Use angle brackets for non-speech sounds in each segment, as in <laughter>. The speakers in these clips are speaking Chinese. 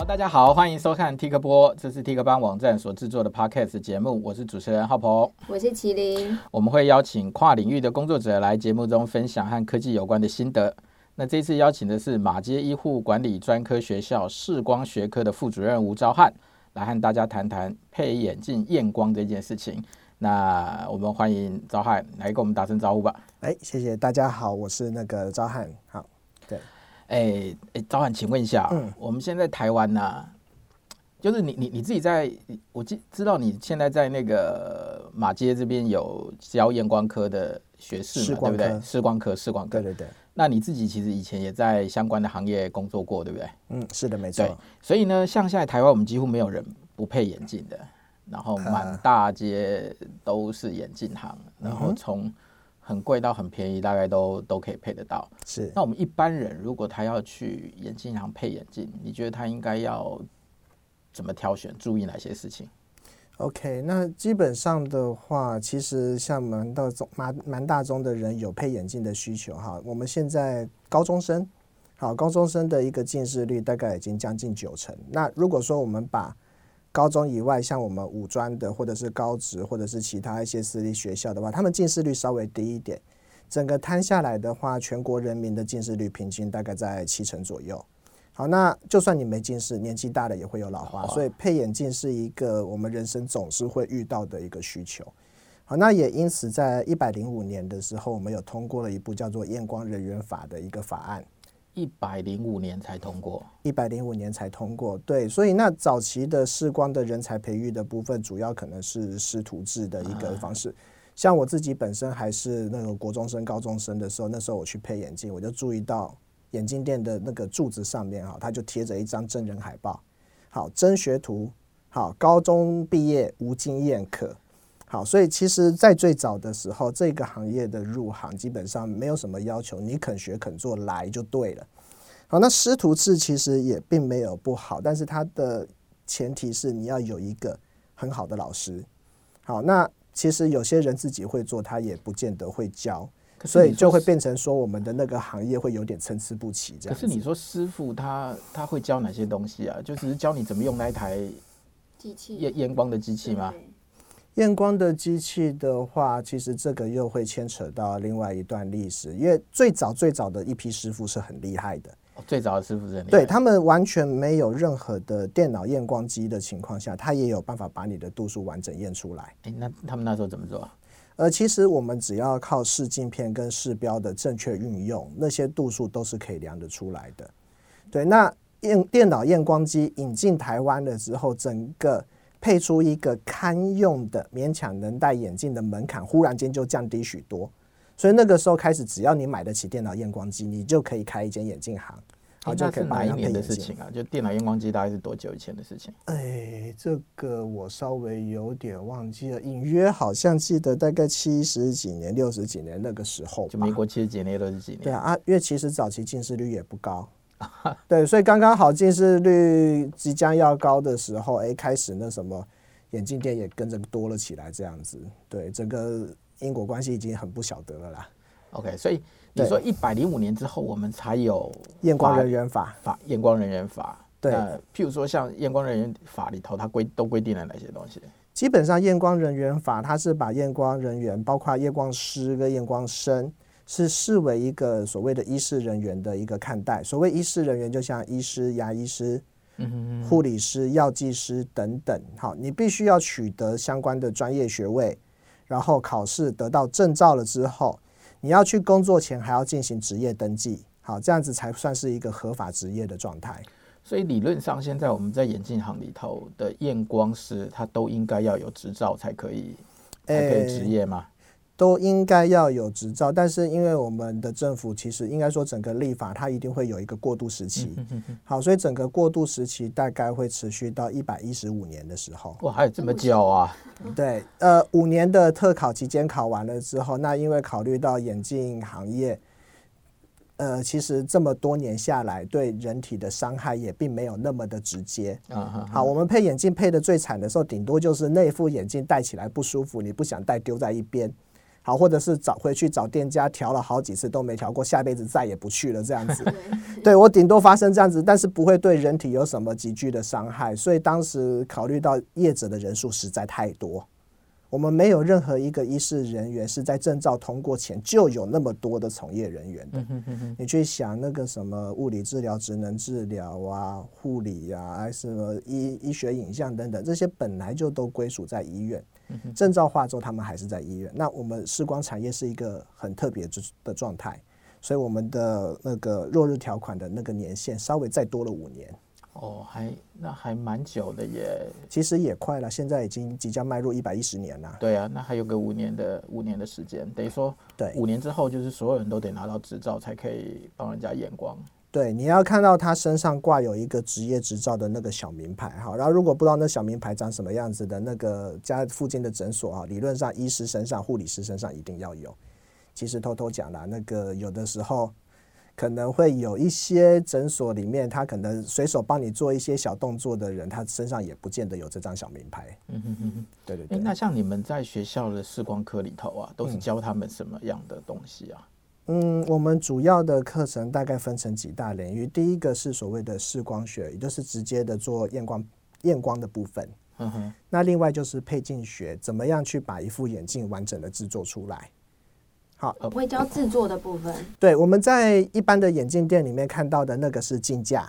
好，大家好，欢迎收看 Tik 播，这是 Tik 帮网站所制作的 Podcast 节目，我是主持人浩鹏，我是麒麟，我们会邀请跨领域的工作者来节目中分享和科技有关的心得。那这次邀请的是马街医护管理专科学校视光学科的副主任吴昭汉，来和大家谈谈配眼镜验光这件事情。那我们欢迎昭汉来跟我们打声招呼吧。哎，谢谢大家好，我是那个昭汉，好。哎哎，早晚，请问一下，嗯，我们现在台湾呢、啊，就是你你你自己在，我知知道你现在在那个马街这边有教验光科的学士嘛，对不对？视光科，视光科，对对对。那你自己其实以前也在相关的行业工作过，对不对？嗯，是的，没错。所以呢，像现在台湾，我们几乎没有人不配眼镜的，然后满大街都是眼镜行，呃、然后从很贵到很便宜，大概都都可以配得到。是，那我们一般人如果他要去眼镜行配眼镜，你觉得他应该要怎么挑选？注意哪些事情？OK，那基本上的话，其实像蛮大众、蛮蛮大中的人有配眼镜的需求哈。我们现在高中生，好，高中生的一个近视率大概已经将近九成。那如果说我们把高中以外，像我们五专的，或者是高职，或者是其他一些私立学校的话，他们近视率稍微低一点。整个摊下来的话，全国人民的近视率平均大概在七成左右。好，那就算你没近视，年纪大了也会有老花，所以配眼镜是一个我们人生总是会遇到的一个需求。好，那也因此在一百零五年的时候，我们有通过了一部叫做《验光人员法》的一个法案。一百零五年才通过，一百零五年才通过，对，所以那早期的视光的人才培育的部分，主要可能是师徒制的一个方式。像我自己本身还是那个国中生、高中生的时候，那时候我去配眼镜，我就注意到眼镜店的那个柱子上面哈，它就贴着一张真人海报，好，真学徒，好，高中毕业无经验可。好，所以其实，在最早的时候，这个行业的入行基本上没有什么要求，你肯学肯做来就对了。好，那师徒制其实也并没有不好，但是它的前提是你要有一个很好的老师。好，那其实有些人自己会做，他也不见得会教，所以就会变成说我们的那个行业会有点参差不齐。这样。可是你说师傅他他会教哪些东西啊？就只是教你怎么用那一台机器验验光的机器吗？验光的机器的话，其实这个又会牵扯到另外一段历史，因为最早最早的一批师傅是很厉害的。最早的师傅是很厉害，对，他们完全没有任何的电脑验光机的情况下，他也有办法把你的度数完整验出来。欸，那他们那时候怎么做？呃，其实我们只要靠视镜片跟视标的正确运用，那些度数都是可以量得出来的。对，那验电脑验光机引进台湾了之后，整个配出一个堪用的、勉强能戴眼镜的门槛，忽然间就降低许多。所以那个时候开始，只要你买得起电脑验光机，你就可以开一间眼镜行。好，这是哪一年的事情啊？就电脑验光机大概是多久以前的事情？哎，这个我稍微有点忘记了，隐约好像记得大概七十几年、六十几年那个时候。就民国七十几年、六十几年。对啊，因为其实早期近视率也不高。<laughs> 对，所以刚刚好近视率即将要高的时候，哎，开始那什么眼镜店也跟着多了起来，这样子。对，整个因果关系已经很不晓得了啦。OK，所以你说一百零五年之后，我们才有验光人员法法验光人员法。对，譬如说像验光人员法里头，它规都规定了哪些东西？基本上验光人员法，它是把验光人员，包括验光师跟验光生，是视为一个所谓的医师人员的一个看待。所谓医师人员，就像医师、牙医师、嗯护理师、药剂师等等。好，你必须要取得相关的专业学位，然后考试得到证照了之后。你要去工作前还要进行职业登记，好，这样子才算是一个合法职业的状态。所以理论上，现在我们在眼镜行里头的验光师，他都应该要有执照才可以，才可以执业吗？欸都应该要有执照，但是因为我们的政府其实应该说整个立法，它一定会有一个过渡时期。好，所以整个过渡时期大概会持续到一百一十五年的时候。哇，还有这么久啊？对，呃，五年的特考期间考完了之后，那因为考虑到眼镜行业，呃，其实这么多年下来，对人体的伤害也并没有那么的直接。好，我们配眼镜配的最惨的时候，顶多就是那副眼镜戴起来不舒服，你不想戴，丢在一边。好，或者是找回去找店家调了好几次都没调过，下辈子再也不去了这样子。对，我顶多发生这样子，但是不会对人体有什么急剧的伤害。所以当时考虑到业者的人数实在太多。我们没有任何一个医师人员是在证照通过前就有那么多的从业人员的。你去想那个什么物理治疗、职能治疗啊、护理啊，还是什么医医学影像等等，这些本来就都归属在医院。证照化之后，他们还是在医院。那我们视光产业是一个很特别的状态，所以我们的那个落日条款的那个年限稍微再多了五年。哦，还那还蛮久的耶。其实也快了，现在已经即将迈入一百一十年了。对啊，那还有个五年的五年的时间，等于说，对，五年之后就是所有人都得拿到执照才可以帮人家验光。对，你要看到他身上挂有一个职业执照的那个小名牌哈，然后如果不知道那小名牌长什么样子的，那个家附近的诊所啊，理论上医师身上、护理师身上一定要有。其实偷偷讲啦，那个有的时候。可能会有一些诊所里面，他可能随手帮你做一些小动作的人，他身上也不见得有这张小名牌。嗯哼哼哼，对对对。那像你们在学校的视光科里头啊，都是教他们什么样的东西啊？嗯，我们主要的课程大概分成几大领域。第一个是所谓的视光学，也就是直接的做验光验光的部分。嗯哼。那另外就是配镜学，怎么样去把一副眼镜完整的制作出来？好，会教制作的部分。对，我们在一般的眼镜店里面看到的那个是镜架，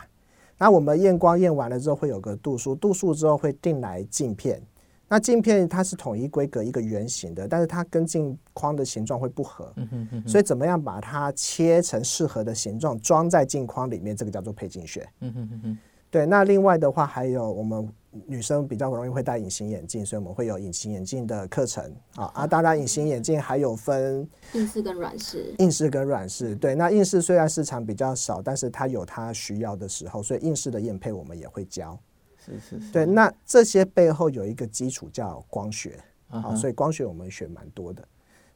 那我们验光验完了之后会有个度数，度数之后会定来镜片。那镜片它是统一规格一个圆形的，但是它跟镜框的形状会不合，所以怎么样把它切成适合的形状装在镜框里面，这个叫做配镜学。对，那另外的话还有我们。女生比较容易会戴隐形眼镜，所以我们会有隐形眼镜的课程啊。啊，当然隐形眼镜还有分硬式跟软式。硬式跟软式，对。那硬式虽然市场比较少，但是它有它需要的时候，所以硬式的验配我们也会教。是是是。对，那这些背后有一个基础叫光学啊，所以光学我们学蛮多的。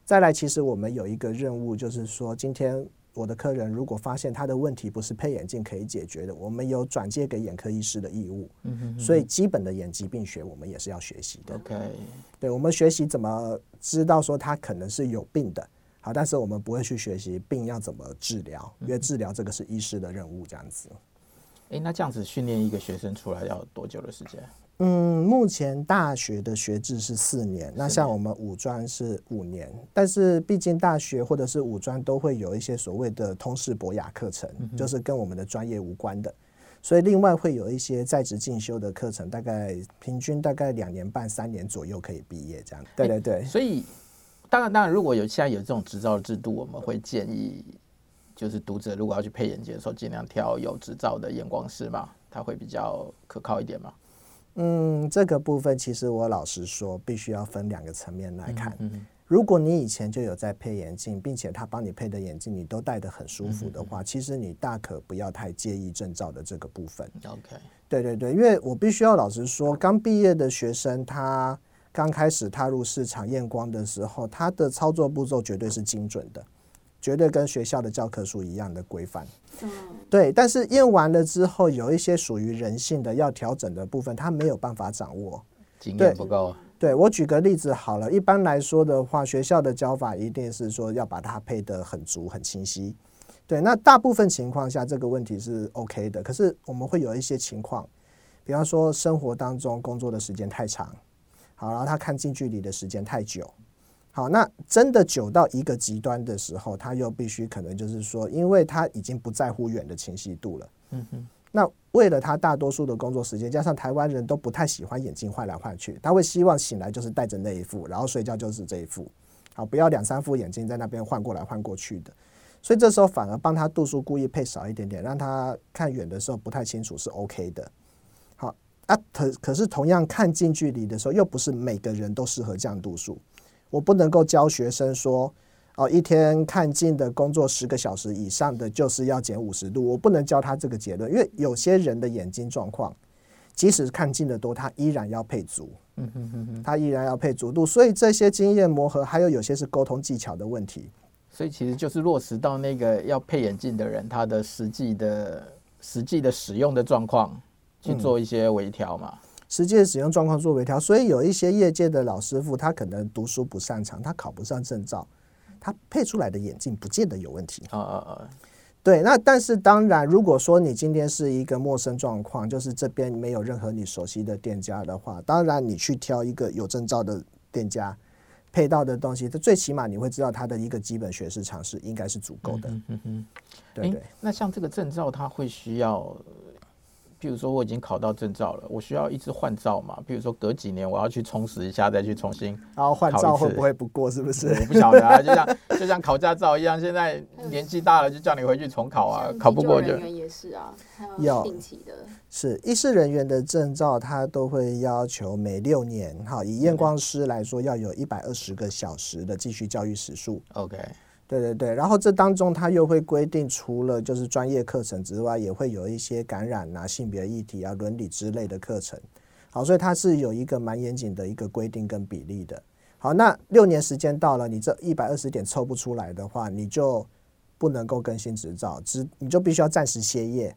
再来，其实我们有一个任务，就是说今天。我的客人如果发现他的问题不是配眼镜可以解决的，我们有转介给眼科医师的义务。嗯哼，所以基本的眼疾病学我们也是要学习的。OK，对，我们学习怎么知道说他可能是有病的，好，但是我们不会去学习病要怎么治疗，因为治疗这个是医师的任务，这样子。诶，那这样子训练一个学生出来要多久的时间？嗯，目前大学的学制是四年，那像我们五专是五年，但是毕竟大学或者是五专都会有一些所谓的通识博雅课程，就是跟我们的专业无关的，所以另外会有一些在职进修的课程，大概平均大概两年半三年左右可以毕业这样。对对对，所以当然当然，如果有现在有这种执照制度，我们会建议。就是读者如果要去配眼镜的时候，尽量挑有执照的验光师嘛，他会比较可靠一点嘛。嗯，这个部分其实我老实说，必须要分两个层面来看。嗯嗯、如果你以前就有在配眼镜，并且他帮你配的眼镜你都戴得很舒服的话，其实你大可不要太介意证照的这个部分。OK，对对对，因为我必须要老实说，刚毕业的学生他刚开始踏入市场验光的时候，他的操作步骤绝对是精准的。绝对跟学校的教科书一样的规范，嗯，对。但是验完了之后，有一些属于人性的要调整的部分，他没有办法掌握，经验不够。对，我举个例子好了，一般来说的话，学校的教法一定是说要把它配得很足、很清晰。对，那大部分情况下这个问题是 OK 的。可是我们会有一些情况，比方说生活当中工作的时间太长，好，然后他看近距离的时间太久。好，那真的久到一个极端的时候，他又必须可能就是说，因为他已经不在乎远的清晰度了。嗯哼。那为了他大多数的工作时间，加上台湾人都不太喜欢眼镜换来换去，他会希望醒来就是戴着那一副，然后睡觉就是这一副。好，不要两三副眼镜在那边换过来换过去的。所以这时候反而帮他度数故意配少一点点，让他看远的时候不太清楚是 OK 的。好，啊，可可是同样看近距离的时候，又不是每个人都适合这样度数。我不能够教学生说，哦，一天看近的工作十个小时以上的就是要减五十度。我不能教他这个结论，因为有些人的眼睛状况，即使看近的多，他依然要配足。嗯哼哼哼，他依然要配足度。所以这些经验磨合，还有有些是沟通技巧的问题。所以其实就是落实到那个要配眼镜的人，他的实际的实际的使用的状况去做一些微调嘛。实际的使用状况做微调，所以有一些业界的老师傅，他可能读书不擅长，他考不上证照，他配出来的眼镜不见得有问题。啊啊啊！对，那但是当然，如果说你今天是一个陌生状况，就是这边没有任何你熟悉的店家的话，当然你去挑一个有证照的店家配到的东西，这最起码你会知道它的一个基本学识常识应该是足够的。嗯嗯嗯，对对。那像这个证照，它会需要？比如说我已经考到证照了，我需要一直换照嘛？譬如说隔几年我要去充实一下，再去重新然后换照会不会不过？是不是？我不晓得啊，<laughs> 就像就像考驾照一样，现在年纪大了就叫你回去重考啊，考不过就。人员也是啊，要定期的。是医师人员的证照，他都会要求每六年，哈，以验光师来说，要有一百二十个小时的继续教育时数。OK。对对对，然后这当中他又会规定，除了就是专业课程之外，也会有一些感染啊、性别议题啊、伦理之类的课程。好，所以它是有一个蛮严谨的一个规定跟比例的。好，那六年时间到了，你这一百二十点凑不出来的话，你就不能够更新执照，只你就必须要暂时歇业。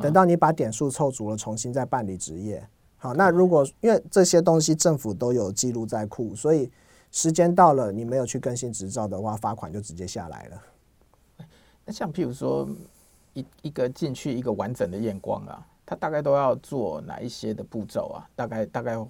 等到你把点数凑足了，重新再办理执业。好，那如果因为这些东西政府都有记录在库，所以。时间到了，你没有去更新执照的话，罚款就直接下来了。那像譬如说一一个进去一个完整的验光啊，它大概都要做哪一些的步骤啊？大概大概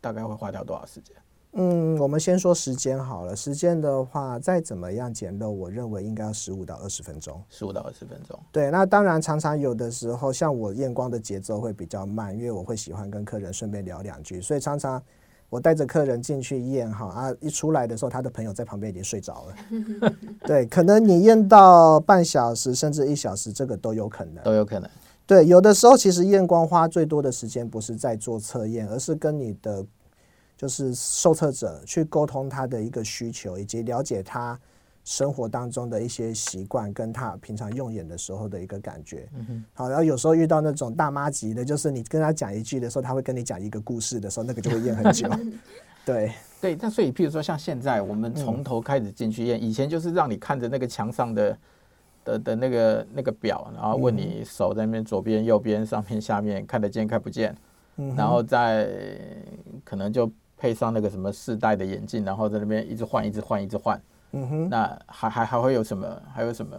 大概会花掉多少时间？嗯，我们先说时间好了。时间的话，再怎么样简陋，我认为应该要十五到二十分钟。十五到二十分钟。对，那当然常常有的时候，像我验光的节奏会比较慢，因为我会喜欢跟客人顺便聊两句，所以常常。我带着客人进去验哈啊，一出来的时候，他的朋友在旁边已经睡着了。<laughs> 对，可能你验到半小时甚至一小时，这个都有可能。都有可能。对，有的时候其实验光花最多的时间不是在做测验，而是跟你的就是受测者去沟通他的一个需求，以及了解他。生活当中的一些习惯，跟他平常用眼的时候的一个感觉，嗯哼，好，然后有时候遇到那种大妈级的，就是你跟他讲一句的时候，他会跟你讲一个故事的时候，那个就会验很久。<laughs> 对。对，那所以，譬如说像现在我们从头开始进去验，嗯、以前就是让你看着那个墙上的的的那个那个表，然后问你手在那边左边、右边、上面、下面看得见看不见，嗯、然后再可能就配上那个什么四代的眼镜，然后在那边一直换、一直换、一直换。嗯哼，那还还还会有什么？还有什么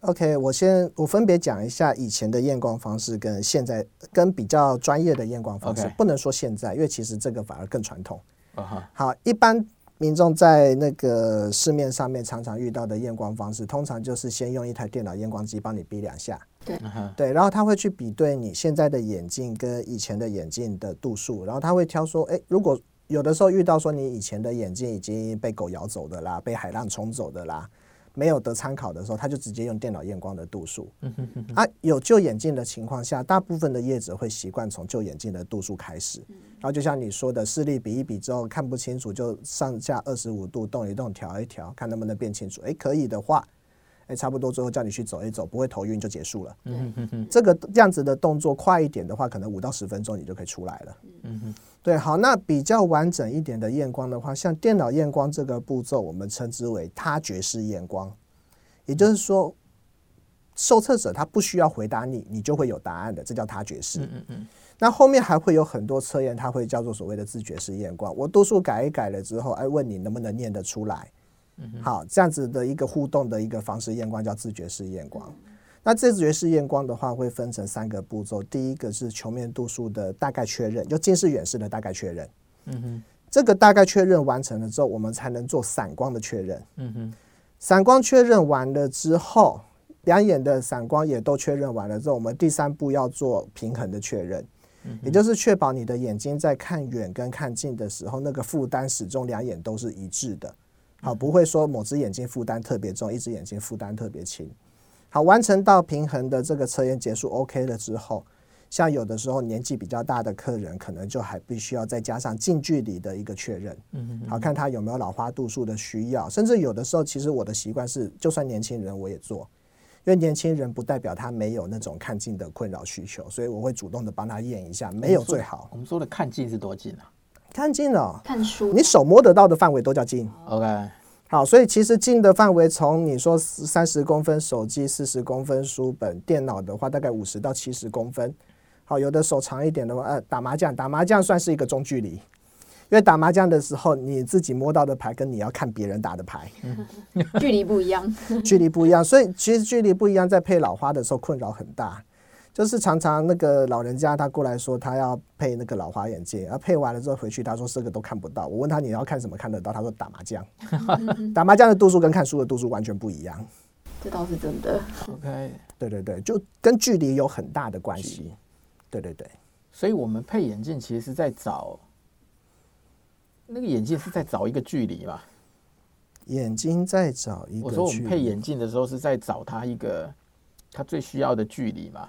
？OK，我先我分别讲一下以前的验光方式跟现在跟比较专业的验光方式。Okay. 不能说现在，因为其实这个反而更传统。Uh huh. 好，一般民众在那个市面上面常常遇到的验光方式，通常就是先用一台电脑验光机帮你比两下。对，uh huh. 对，然后他会去比对你现在的眼镜跟以前的眼镜的度数，然后他会挑说，哎，如果有的时候遇到说你以前的眼镜已经被狗咬走的啦，被海浪冲走的啦，没有得参考的时候，他就直接用电脑验光的度数。啊，有旧眼镜的情况下，大部分的业者会习惯从旧眼镜的度数开始，然后就像你说的，视力比一比之后看不清楚，就上下二十五度动一动，调一调，看能不能变清楚。诶，可以的话。哎，差不多，最后叫你去走一走，不会头晕就结束了。嗯哼哼，这个这样子的动作快一点的话，可能五到十分钟你就可以出来了。嗯哼，对，好，那比较完整一点的验光的话，像电脑验光这个步骤，我们称之为他觉式验光，也就是说，受测者他不需要回答你，你就会有答案的，这叫他觉式。嗯嗯，那后面还会有很多测验，它会叫做所谓的自觉式验光。我度数改一改了之后，哎，问你能不能念得出来。好，这样子的一个互动的一个方式验光叫自觉式验光。那自觉式验光的话，会分成三个步骤。第一个是球面度数的大概确认，就近视远视的大概确认。嗯哼，这个大概确认完成了之后，我们才能做散光的确认。嗯哼，散光确认完了之后，两眼的散光也都确认完了之后，我们第三步要做平衡的确认，也就是确保你的眼睛在看远跟看近的时候，那个负担始终两眼都是一致的。好，不会说某只眼睛负担特别重，一只眼睛负担特别轻。好，完成到平衡的这个测验结束，OK 了之后，像有的时候年纪比较大的客人，可能就还必须要再加上近距离的一个确认。嗯嗯。好，看他有没有老花度数的需要，甚至有的时候，其实我的习惯是，就算年轻人我也做，因为年轻人不代表他没有那种看近的困扰需求，所以我会主动的帮他验一下，没有最好。我们说的看近是多近啊？看近了，看书，你手摸得到的范围都叫近。OK，好，所以其实近的范围从你说三十公分手机，四十公分书本，电脑的话大概五十到七十公分。好，有的手长一点的话，呃，打麻将，打麻将算是一个中距离，因为打麻将的时候，你自己摸到的牌跟你要看别人打的牌，<laughs> 距离不一样，<laughs> 距离不一样，所以其实距离不一样，在配老花的时候困扰很大。就是常常那个老人家他过来说他要配那个老花眼镜，然后配完了之后回去他说这个都看不到。我问他你要看什么看得到？他说打麻将，<laughs> 打麻将的度数跟看书的度数完全不一样。这倒是真的。OK，对对对，就跟距离有很大的关系。对对对，所以我们配眼镜其实是在找那个眼镜是在找一个距离嘛？眼睛在找一个距离。我说我们配眼镜的时候是在找他一个他最需要的距离嘛？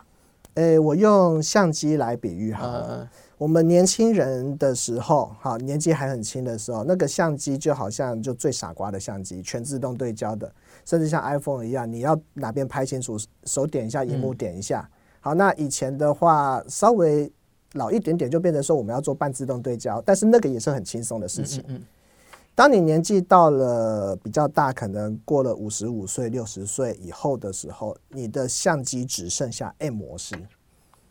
诶、欸，我用相机来比喻好了。Uh, 我们年轻人的时候，好，年纪还很轻的时候，那个相机就好像就最傻瓜的相机，全自动对焦的，甚至像 iPhone 一样，你要哪边拍清楚，手点一下，荧幕点一下。嗯、好，那以前的话，稍微老一点点，就变成说我们要做半自动对焦，但是那个也是很轻松的事情。当你年纪到了比较大，可能过了五十五岁、六十岁以后的时候，你的相机只剩下 M 模式，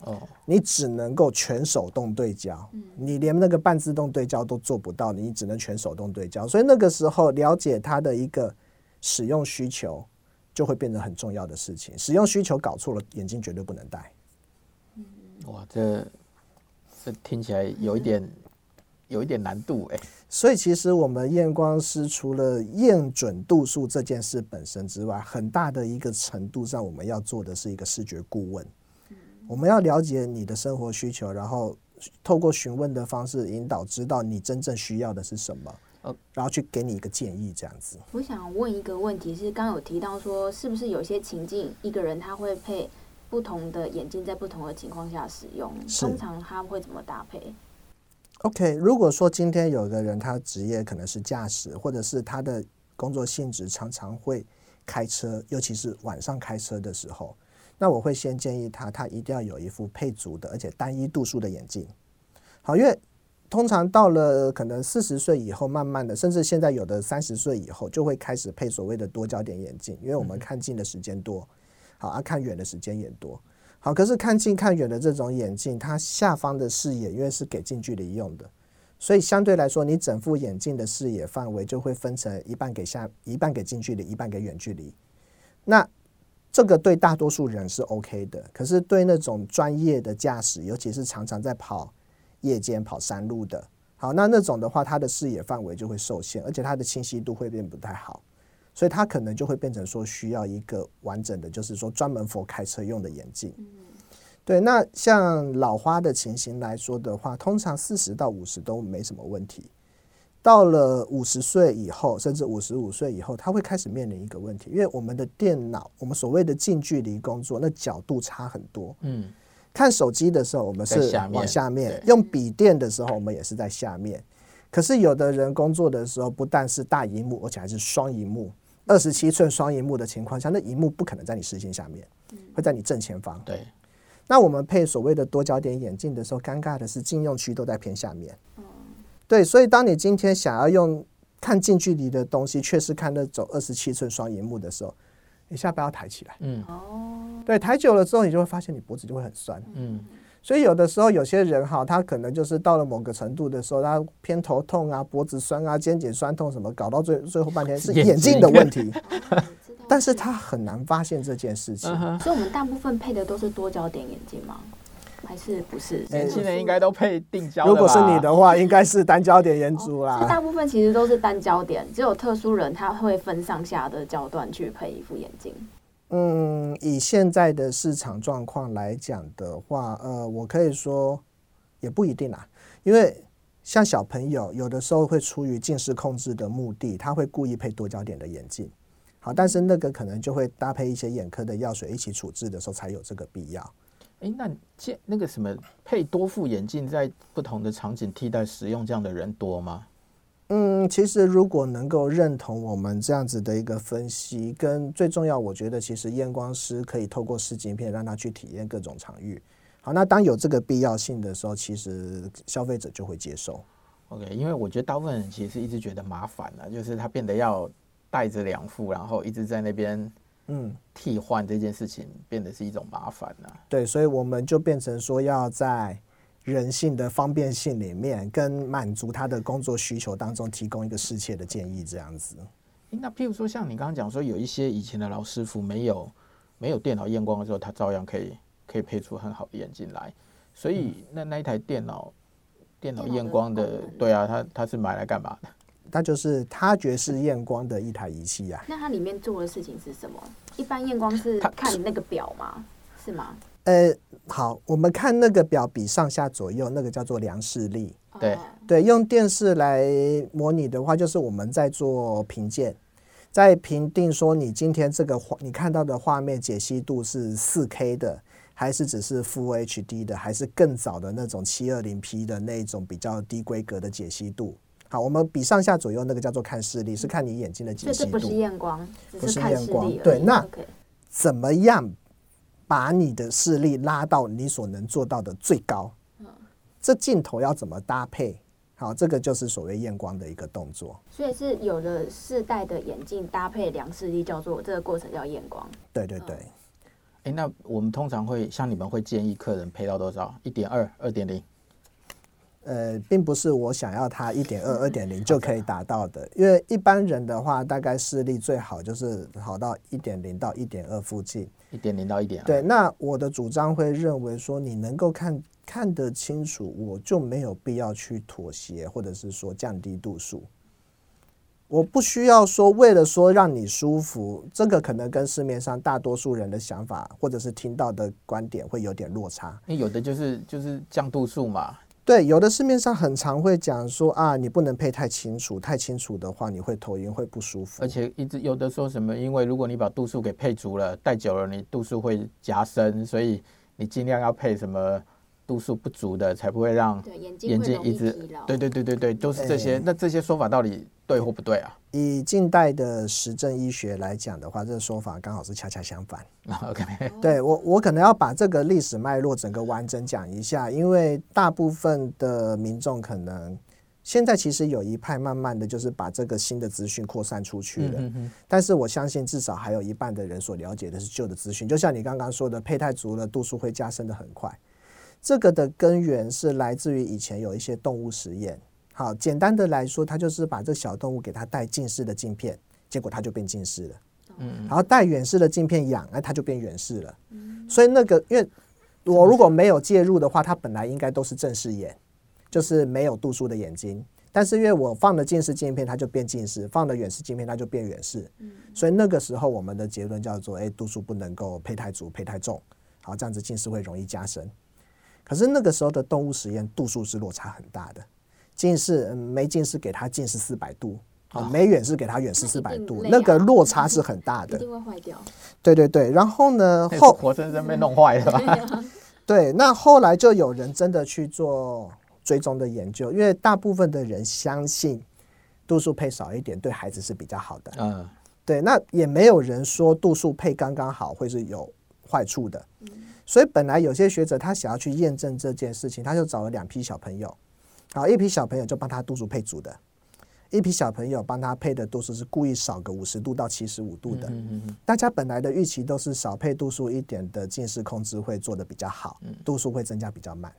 哦，你只能够全手动对焦，你连那个半自动对焦都做不到，你只能全手动对焦。所以那个时候，了解它的一个使用需求，就会变得很重要的事情。使用需求搞错了，眼镜绝对不能戴。哇，这这听起来有一点。有一点难度哎，所以其实我们验光师除了验准度数这件事本身之外，很大的一个程度上，我们要做的是一个视觉顾问。我们要了解你的生活需求，然后透过询问的方式引导，知道你真正需要的是什么，然后去给你一个建议，这样子。我想问一个问题是，刚刚有提到说，是不是有些情境，一个人他会配不同的眼镜，在不同的情况下使用，通常他会怎么搭配？OK，如果说今天有个人他职业可能是驾驶，或者是他的工作性质常常会开车，尤其是晚上开车的时候，那我会先建议他，他一定要有一副配足的而且单一度数的眼镜。好，因为通常到了可能四十岁以后，慢慢的，甚至现在有的三十岁以后就会开始配所谓的多焦点眼镜，因为我们看近的时间多，好，啊，看远的时间也多。好，可是看近看远的这种眼镜，它下方的视野因为是给近距离用的，所以相对来说，你整副眼镜的视野范围就会分成一半给下，一半给近距离，一半给远距离。那这个对大多数人是 OK 的，可是对那种专业的驾驶，尤其是常常在跑夜间跑山路的，好，那那种的话，它的视野范围就会受限，而且它的清晰度会变不太好。所以它可能就会变成说需要一个完整的，就是说专门 for 开车用的眼镜。对，那像老花的情形来说的话，通常四十到五十都没什么问题。到了五十岁以后，甚至五十五岁以后，他会开始面临一个问题，因为我们的电脑，我们所谓的近距离工作，那角度差很多。嗯，看手机的时候，我们是往下面；用笔电的时候，我们也是在下面。可是有的人工作的时候，不但是大荧幕，而且还是双荧幕。二十七寸双荧幕的情况下，那荧幕不可能在你视线下面，会在你正前方。对。那我们配所谓的多焦点眼镜的时候，尴尬的是禁用区都在偏下面。对，所以当你今天想要用看近距离的东西，却是看那种二十七寸双荧幕的时候，你下巴要抬起来。嗯。哦。对，抬久了之后，你就会发现你脖子就会很酸。嗯。所以有的时候有些人哈，他可能就是到了某个程度的时候，他偏头痛啊、脖子酸啊、肩颈酸痛什么，搞到最最后半天是 <laughs> 眼镜的问题。<laughs> 但是他很难发现这件事情。所以，我们大部分配的都是多焦点眼镜吗？还是不是？年轻人应该都配定焦。如果是你的话，应该是单焦点眼珠啦。大部分其实都是单焦点，只有特殊人他会分上下的焦段去配一副眼镜。嗯，以现在的市场状况来讲的话，呃，我可以说也不一定啦，因为像小朋友有的时候会出于近视控制的目的，他会故意配多焦点的眼镜。好，但是那个可能就会搭配一些眼科的药水一起处置的时候才有这个必要。诶，那这那个什么配多副眼镜在不同的场景替代使用这样的人多吗？嗯，其实如果能够认同我们这样子的一个分析，跟最重要，我觉得其实验光师可以透过试镜片让他去体验各种场域。好，那当有这个必要性的时候，其实消费者就会接受。OK，因为我觉得大部分人其实一直觉得麻烦了，就是他变得要带着两副，然后一直在那边嗯替换这件事情，变得是一种麻烦了。对，所以我们就变成说要在。人性的方便性里面，跟满足他的工作需求当中，提供一个适切的建议，这样子。那譬如说，像你刚刚讲说，有一些以前的老师傅没有没有电脑验光的时候，他照样可以可以配出很好的眼镜来。所以那那一台电脑电脑验光的，对啊，他他是买来干嘛的？它就是他觉式验光的一台仪器啊。那它里面做的事情是什么？一般验光是看你那个表吗？是吗？呃，好，我们看那个表比上下左右，那个叫做量视力。对对，用电视来模拟的话，就是我们在做评鉴，在评定说你今天这个画你看到的画面解析度是四 K 的，还是只是 Full HD 的，还是更早的那种七二零 P 的那种比较低规格的解析度。好，我们比上下左右那个叫做看视力，是看你眼睛的解析度。这不是验光，不是验光。对，那怎么样把你的视力拉到你所能做到的最高？这镜头要怎么搭配？好，这个就是所谓验光的一个动作。所以是有的世代的眼镜搭配量视力，叫做这个过程叫验光。对对对。哎，那我们通常会像你们会建议客人配到多少？一点二、二点零？呃，并不是我想要它一点二、<laughs> 二点零就可以达到的，因为一般人的话，大概视力最好就是好到一点零到一点二附近。一点零到一点二。对，那我的主张会认为说，你能够看看得清楚，我就没有必要去妥协，或者是说降低度数。我不需要说为了说让你舒服，这个可能跟市面上大多数人的想法或者是听到的观点会有点落差。因为有的就是就是降度数嘛。对，有的市面上很常会讲说啊，你不能配太清楚，太清楚的话你会头晕，会不舒服。而且一直有的说什么，因为如果你把度数给配足了，戴久了你度数会加深，所以你尽量要配什么度数不足的，才不会让眼睛一直。对对对对对，都是这些。欸、那这些说法到底对或不对啊？以近代的实证医学来讲的话，这个说法刚好是恰恰相反。<laughs> OK，对我我可能要把这个历史脉络整个完整讲一下，因为大部分的民众可能现在其实有一派慢慢的就是把这个新的资讯扩散出去了，嗯、哼哼，但是我相信至少还有一半的人所了解的是旧的资讯，就像你刚刚说的，胚胎足了度数会加深的很快，这个的根源是来自于以前有一些动物实验。好，简单的来说，他就是把这小动物给它戴近视的镜片，结果它就变近视了。嗯，然后戴远视的镜片养，哎，它就变远视了。嗯，所以那个，因为我如果没有介入的话，它本来应该都是正视眼，就是没有度数的眼睛。但是因为我放了近视镜片，它就变近视；放了远视镜片，它就变远视。嗯，所以那个时候我们的结论叫做：哎，度数不能够配太足、配太重，好，这样子近视会容易加深。可是那个时候的动物实验度数是落差很大的。近视，没近视给他近视四百度，啊、哦，没远视给他远视四百度，那，个落差是很大的，一定会坏掉。对对对，然后呢，后活生生被弄坏了吧？对，那后来就有人真的去做追踪的研究，因为大部分的人相信度数配少一点对孩子是比较好的。嗯，对，那也没有人说度数配刚刚好会是有坏处的。嗯，所以本来有些学者他想要去验证这件事情，他就找了两批小朋友。好，一批小朋友就帮他度数配足的，一批小朋友帮他配的度数是故意少个五十度到七十五度的。嗯嗯，大家本来的预期都是少配度数一点的近视控制会做的比较好，度数会增加比较慢。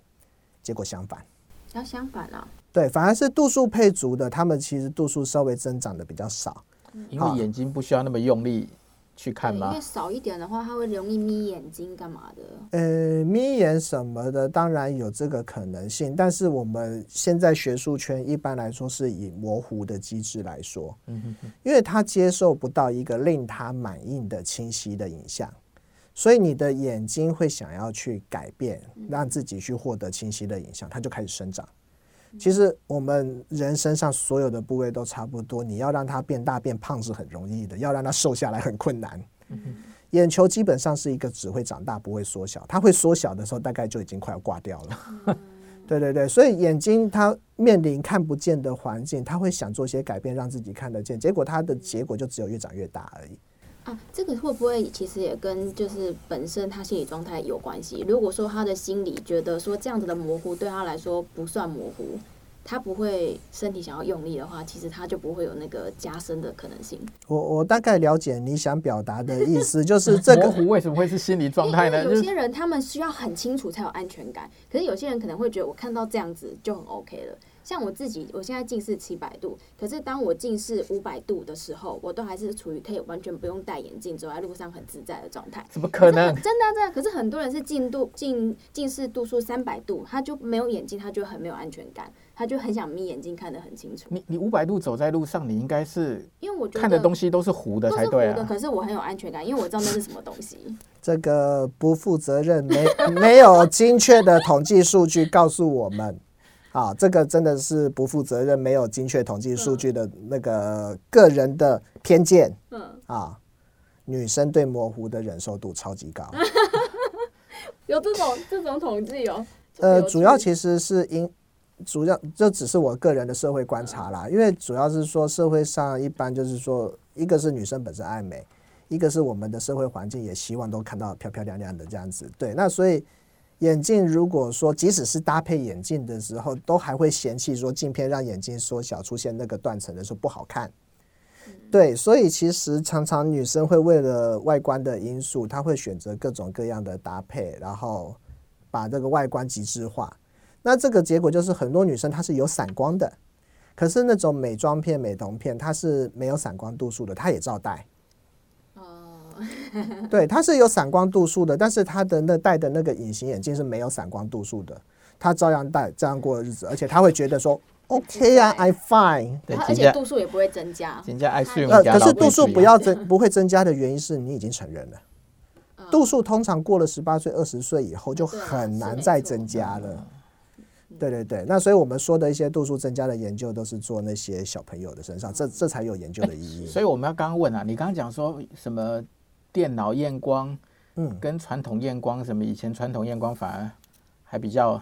结果相反，要相反啊？对，反而是度数配足的，他们其实度数稍微增长的比较少，因为眼睛不需要那么用力。去看吗？因为少一点的话，它会容易眯眼睛，干嘛的？呃，眯眼什么的，当然有这个可能性。但是我们现在学术圈一般来说是以模糊的机制来说，嗯哼哼，因为他接受不到一个令他满意的清晰的影像，所以你的眼睛会想要去改变，让自己去获得清晰的影像，它就开始生长。其实我们人身上所有的部位都差不多，你要让它变大变胖是很容易的，要让它瘦下来很困难。眼球基本上是一个只会长大不会缩小，它会缩小的时候大概就已经快要挂掉了。<laughs> 对对对，所以眼睛它面临看不见的环境，它会想做些改变让自己看得见，结果它的结果就只有越长越大而已。啊，这个会不会其实也跟就是本身他心理状态有关系？如果说他的心理觉得说这样子的模糊对他来说不算模糊，他不会身体想要用力的话，其实他就不会有那个加深的可能性。我我大概了解你想表达的意思，就是这个 <laughs> 模糊为什么会是心理状态呢？有些人他们需要很清楚才有安全感，可是有些人可能会觉得我看到这样子就很 OK 了。像我自己，我现在近视七百度，可是当我近视五百度的时候，我都还是处于可以完全不用戴眼镜走在路上很自在的状态。怎么可能？真的真的。可是很多人是近度近近视度数三百度，他就没有眼镜，他就很没有安全感，他就很想眯眼睛看得很清楚。你你五百度走在路上，你应该是因为我觉得看的东西都是糊的才对啊。可是我很有安全感，因为我知道那是什么东西。<laughs> 这个不负责任，没没有精确的统计数据告诉我们。啊，这个真的是不负责任，没有精确统计数据的那个个人的偏见。嗯，啊，女生对模糊的忍受度超级高。<laughs> 有这种这种统计哦？呃，主要其实是因，主要这只是我个人的社会观察啦，因为主要是说社会上一般就是说，一个是女生本身爱美，一个是我们的社会环境也希望都看到漂漂亮亮的这样子。对，那所以。眼镜如果说，即使是搭配眼镜的时候，都还会嫌弃说镜片让眼睛缩小，出现那个断层的时候不好看。对，所以其实常常女生会为了外观的因素，她会选择各种各样的搭配，然后把这个外观极致化。那这个结果就是很多女生她是有散光的，可是那种美妆片、美瞳片它是没有散光度数的，她也照戴。<laughs> 对，它是有散光度数的，但是它的那戴的那个隐形眼镜是没有散光度数的，他照样戴，这样过日子，而且他会觉得说，OK 啊，I fine，对，而且度数也不会增加。增加爱呃，可是度数不要增，不会增加的原因是你已经成人了，度数通常过了十八岁、二十岁以后就很难再增加了。对对对，那所以我们说的一些度数增加的研究都是做那些小朋友的身上，这这才有研究的意义。所以我们要刚刚问啊，你刚刚讲说什么？电脑验光，嗯，跟传统验光什么？以前传统验光反而还比较，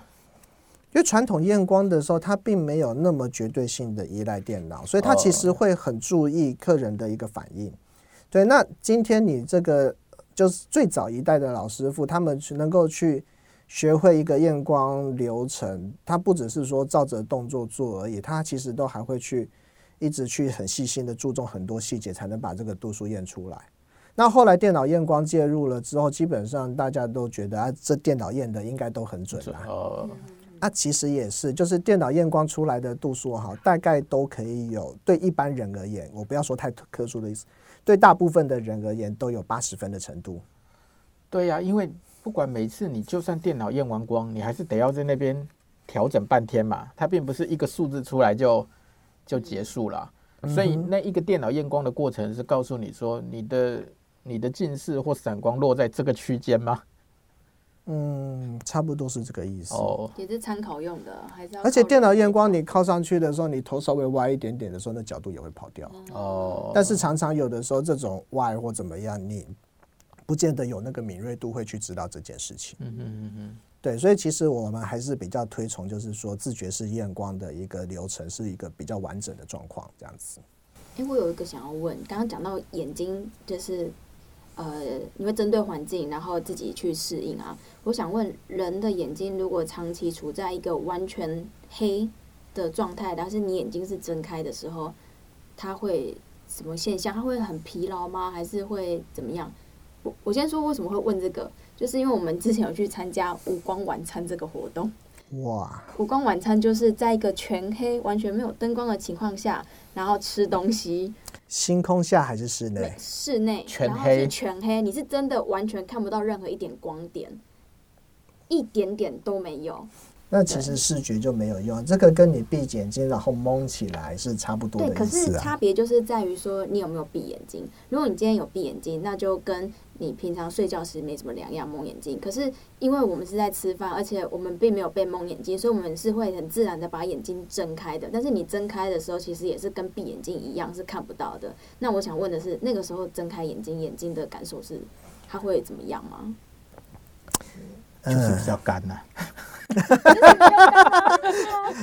因为传统验光的时候，它并没有那么绝对性的依赖电脑，所以它其实会很注意客人的一个反应。对，那今天你这个就是最早一代的老师傅，他们能够去学会一个验光流程，他不只是说照着动作做而已，他其实都还会去一直去很细心的注重很多细节，才能把这个度数验出来。那后来电脑验光介入了之后，基本上大家都觉得啊，这电脑验的应该都很准啊。哦，啊，其实也是，就是电脑验光出来的度数哈，大概都可以有，对一般人而言，我不要说太特殊的意思，对大部分的人而言都有八十分的程度。对呀，因为不管每次你就算电脑验完光，你还是得要在那边调整半天嘛，它并不是一个数字出来就就结束了。所以那一个电脑验光的过程是告诉你说你的。你的近视或散光落在这个区间吗？嗯，差不多是这个意思。哦，也是参考用的，还是要？而且电脑验光，你靠上去的时候，你头稍微歪一点点的时候，那角度也会跑掉。哦。但是常常有的时候，这种歪或怎么样，你不见得有那个敏锐度会去知道这件事情。嗯嗯嗯嗯。对，所以其实我们还是比较推崇，就是说自觉式验光的一个流程，是一个比较完整的状况，这样子。哎，我有一个想要问，刚刚讲到眼睛，就是。呃，你会针对环境，然后自己去适应啊。我想问，人的眼睛如果长期处在一个完全黑的状态，但是你眼睛是睁开的时候，它会什么现象？它会很疲劳吗？还是会怎么样？我我先说为什么会问这个，就是因为我们之前有去参加无光晚餐这个活动。哇！无光晚餐就是在一个全黑、完全没有灯光的情况下，然后吃东西。星空下还是室内？室内，全黑，是全黑。你是真的完全看不到任何一点光点，一点点都没有。那其实视觉就没有用，这个跟你闭眼睛然后蒙起来是差不多。对，可是差别就是在于说你有没有闭眼睛。如果你今天有闭眼睛，那就跟你平常睡觉时没什么两样，蒙眼睛。可是因为我们是在吃饭，而且我们并没有被蒙眼睛，所以我们是会很自然的把眼睛睁开的。但是你睁开的时候，其实也是跟闭眼睛一样是看不到的。那我想问的是，那个时候睁开眼睛，眼睛的感受是它会怎么样吗？就是比较干呐、<laughs> 啊。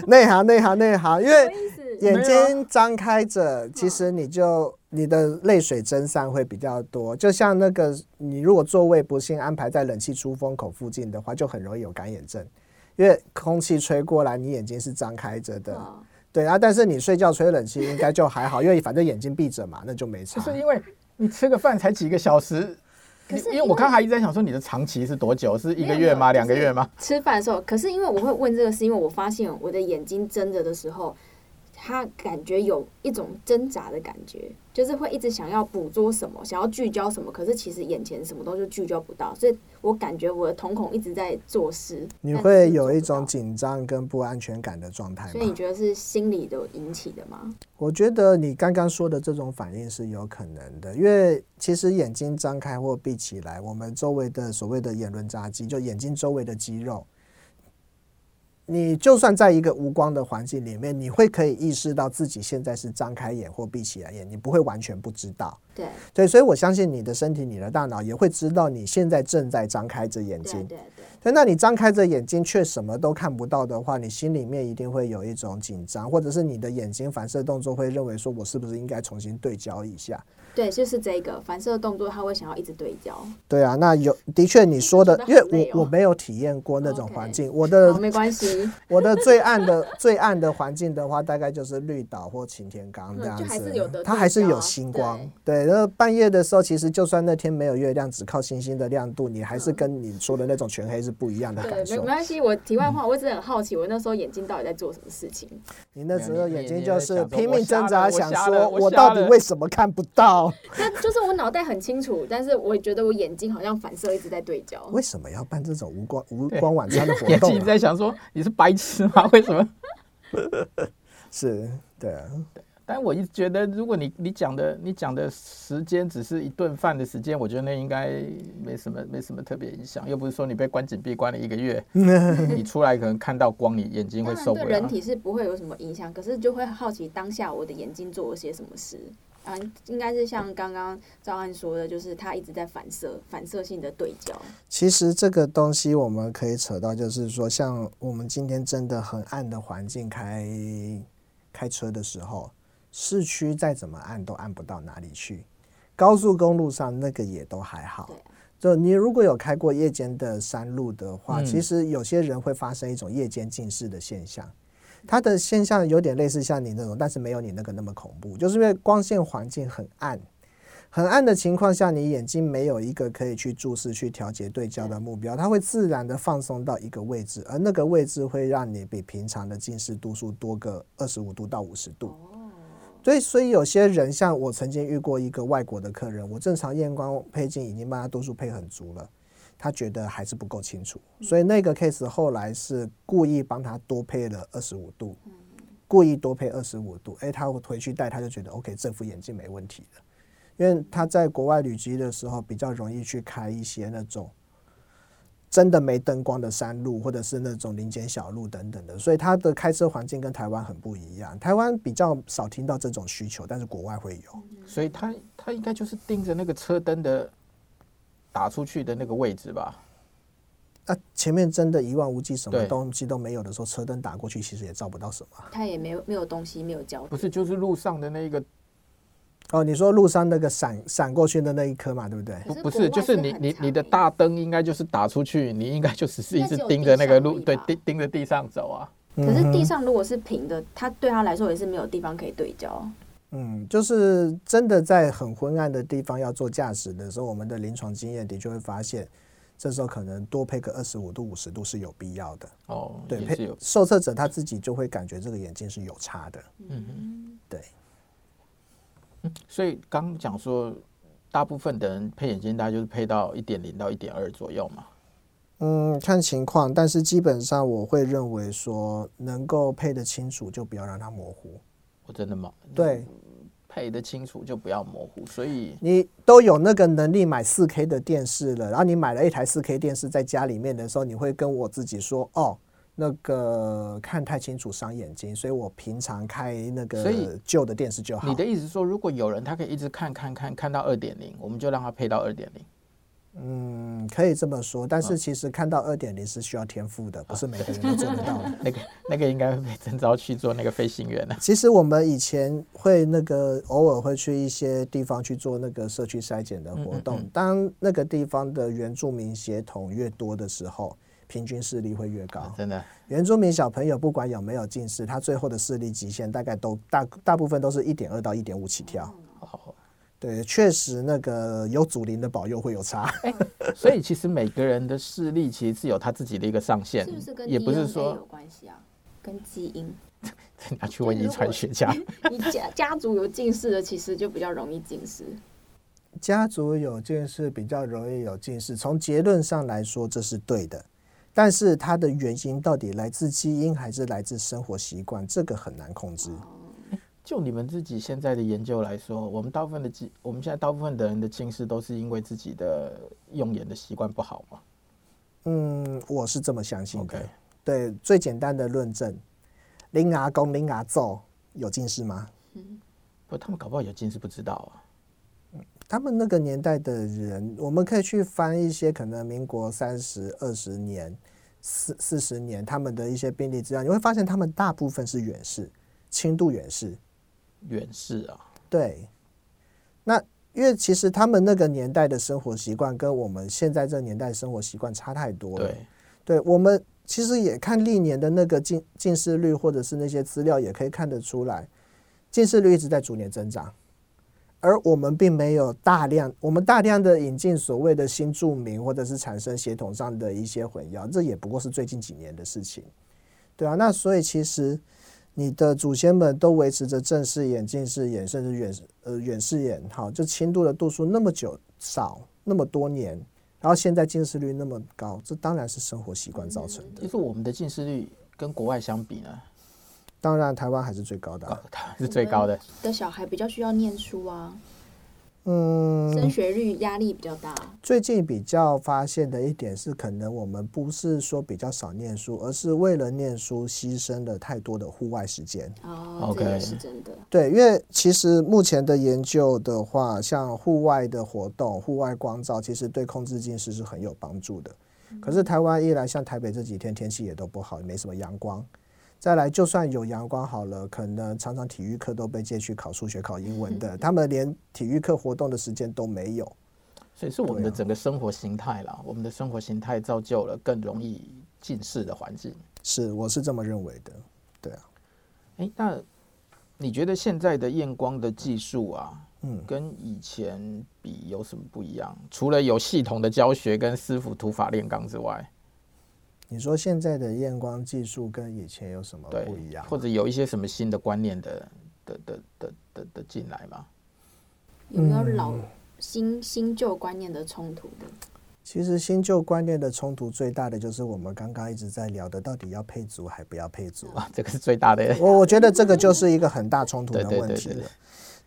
内行内行内行，因为眼睛张开着，其实你就你的泪水蒸散会比较多。就像那个，你如果座位不幸安排在冷气出风口附近的话，就很容易有干眼症。因为空气吹过来，你眼睛是张开着的。哦对啊，但是你睡觉吹冷气应该就还好，因为反正眼睛闭着嘛，那就没差。<laughs> 就是因为你吃个饭才几个小时，可是因为我刚才一直在想说你的长期是多久？是一个月吗？两个月吗？吃饭的时候，可是因为我会问这个，是因为我发现我的眼睛睁着的时候。他感觉有一种挣扎的感觉，就是会一直想要捕捉什么，想要聚焦什么，可是其实眼前什么都是聚焦不到，所以我感觉我的瞳孔一直在做事。你会有一种紧张跟不安全感的状态吗？所以你觉得是心理的引起的吗？我觉得你刚刚说的这种反应是有可能的，因为其实眼睛张开或闭起来，我们周围的所谓的眼轮匝肌，就眼睛周围的肌肉。你就算在一个无光的环境里面，你会可以意识到自己现在是张开眼或闭起来眼，你不会完全不知道。对对，所以我相信你的身体、你的大脑也会知道你现在正在张开着眼睛。对对对，那你张开着眼睛却什么都看不到的话，你心里面一定会有一种紧张，或者是你的眼睛反射动作会认为说，我是不是应该重新对焦一下？对，就是这个反射动作，他会想要一直对焦。对啊，那有的确你说的，因为我我没有体验过那种环境，我的没关系，我的最暗的最暗的环境的话，大概就是绿岛或擎天岗这样子，它还是有星光。对，然后半夜的时候，其实就算那天没有月亮，只靠星星的亮度，你还是跟你说的那种全黑是不一样的感受。没关系，我题外话，我一直很好奇，我那时候眼睛到底在做什么事情？你那时候眼睛就是拼命挣扎，想说我到底为什么看不到？那 <laughs> 就是。我脑袋很清楚，但是我觉得我眼睛好像反射一直在对焦。为什么要办这种无光无光晚餐的活动啊？<laughs> 眼睛一直在想说你是白痴吗？<laughs> 为什么？是，对啊。但我一直觉得，如果你你讲的你讲的时间只是一顿饭的时间，我觉得那应该没什么没什么特别影响。又不是说你被关紧闭关了一个月，你出来可能看到光，你眼睛会受不了。对人体是不会有什么影响，可是就会好奇当下我的眼睛做了些什么事。啊，应该是像刚刚赵安说的，就是他一直在反射，反射性的对焦。其实这个东西我们可以扯到，就是说，像我们今天真的很暗的环境开开车的时候，市区再怎么暗都暗不到哪里去，高速公路上那个也都还好。就你如果有开过夜间的山路的话，其实有些人会发生一种夜间近视的现象。它的现象有点类似像你那种，但是没有你那个那么恐怖，就是因为光线环境很暗，很暗的情况下，你眼睛没有一个可以去注视、去调节对焦的目标，它会自然的放松到一个位置，而那个位置会让你比平常的近视度数多个二十五度到五十度。所以，所以有些人像我曾经遇过一个外国的客人，我正常验光配镜已经帮他度数配很足了。他觉得还是不够清楚，所以那个 case 后来是故意帮他多配了二十五度，故意多配二十五度。诶，他回去戴，他就觉得 OK，这副眼镜没问题的，因为他在国外旅居的时候比较容易去开一些那种真的没灯光的山路，或者是那种林间小路等等的，所以他的开车环境跟台湾很不一样。台湾比较少听到这种需求，但是国外会有，所以他他应该就是盯着那个车灯的。打出去的那个位置吧，啊，前面真的一望无际，什么东西都没有的时候，车灯打过去，其实也照不到什么。它也没有没有东西，没有焦。不是，就是路上的那个。哦，你说路上那个闪闪过去的那一颗嘛，对不对？不不是，就是你你你的大灯应该就是打出去，你应该就只是一直盯着那个路，对，盯盯着地上走啊。可是地上如果是平的，它对他来说也是没有地方可以对焦。嗯，就是真的在很昏暗的地方要做驾驶的时候，我们的临床经验的确会发现，这时候可能多配个二十五度、五十度是有必要的。哦，对，配受测者他自己就会感觉这个眼镜是有差的。嗯哼，对。<laughs> 所以刚讲说，大部分的人配眼镜，大概就是配到一点零到一点二左右嘛。嗯，看情况，但是基本上我会认为说，能够配得清楚，就不要让它模糊。我真的吗？对。配得清楚就不要模糊，所以你都有那个能力买四 K 的电视了，然后你买了一台四 K 电视在家里面的时候，你会跟我自己说：“哦，那个看太清楚伤眼睛，所以我平常开那个旧的电视就好。”你的意思是说，如果有人他可以一直看看看看到二点零，我们就让他配到二点零。嗯，可以这么说，但是其实看到二点零是需要天赋的，不是每个人都做得到的。<laughs> 那个那个应该会被征召去做那个飞行员的。其实我们以前会那个偶尔会去一些地方去做那个社区筛检的活动，当那个地方的原住民协同越多的时候，平均视力会越高。啊、真的，原住民小朋友不管有没有近视，他最后的视力极限大概都大大部分都是一点二到一点五起跳。哦，对，确实那个有祖灵的保佑会有差。欸、<laughs> 所以其实每个人的视力其实是有他自己的一个上限，是不是跟也不是说有关系啊？跟基因？<laughs> 拿去问遗传学家。<laughs> 你家家族有近视的，其实就比较容易近视。家族有近视比较容易有近视，从结论上来说这是对的，但是它的原因到底来自基因还是来自生活习惯，这个很难控制。就你们自己现在的研究来说，我们大部分的近，我们现在大部分的人的近视都是因为自己的用眼的习惯不好吗？嗯，我是这么相信的。Okay. 对，最简单的论证，林牙公、林阿祖有近视吗？嗯，不，他们搞不好有近视不知道啊。他们那个年代的人，我们可以去翻一些可能民国三十二十年、四四十年他们的一些病例资料，你会发现他们大部分是远视，轻度远视。远视啊？对。那因为其实他们那个年代的生活习惯跟我们现在这个年代生活习惯差太多了。对。对，我们其实也看历年的那个近近视率，或者是那些资料，也可以看得出来，近视率一直在逐年增长。而我们并没有大量，我们大量的引进所谓的新著名，或者是产生协同上的一些混淆，这也不过是最近几年的事情，对啊，那所以其实你的祖先们都维持着正视眼、近视眼，甚至远呃远视眼，好，就轻度的度数那么久少那么多年，然后现在近视率那么高，这当然是生活习惯造成的。就是我们的近视率跟国外相比呢？当然，台湾还是最高的，啊，是最高的。的小孩比较需要念书啊，嗯，升学率压力比较大。最近比较发现的一点是，可能我们不是说比较少念书，而是为了念书牺牲了太多的户外时间。哦，这也是真的。对，因为其实目前的研究的话，像户外的活动、户外光照，其实对控制近视是很有帮助的。可是台湾一来，像台北这几天天气也都不好，没什么阳光。再来，就算有阳光好了，可能常常体育课都被借去考数学、考英文的，他们连体育课活动的时间都没有。所以是我们的整个生活形态啦，啊、我们的生活形态造就了更容易近视的环境。是，我是这么认为的。对啊。哎、欸，那你觉得现在的验光的技术啊，嗯，跟以前比有什么不一样？除了有系统的教学跟师傅土法炼钢之外？你说现在的验光技术跟以前有什么不一样？或者有一些什么新的观念的的的的的的进来吗？有没有老新新旧观念的冲突的？其实新旧观念的冲突最大的就是我们刚刚一直在聊的，到底要配足还不要配足啊？这个是最大的。我我觉得这个就是一个很大冲突的 <laughs> 问题了。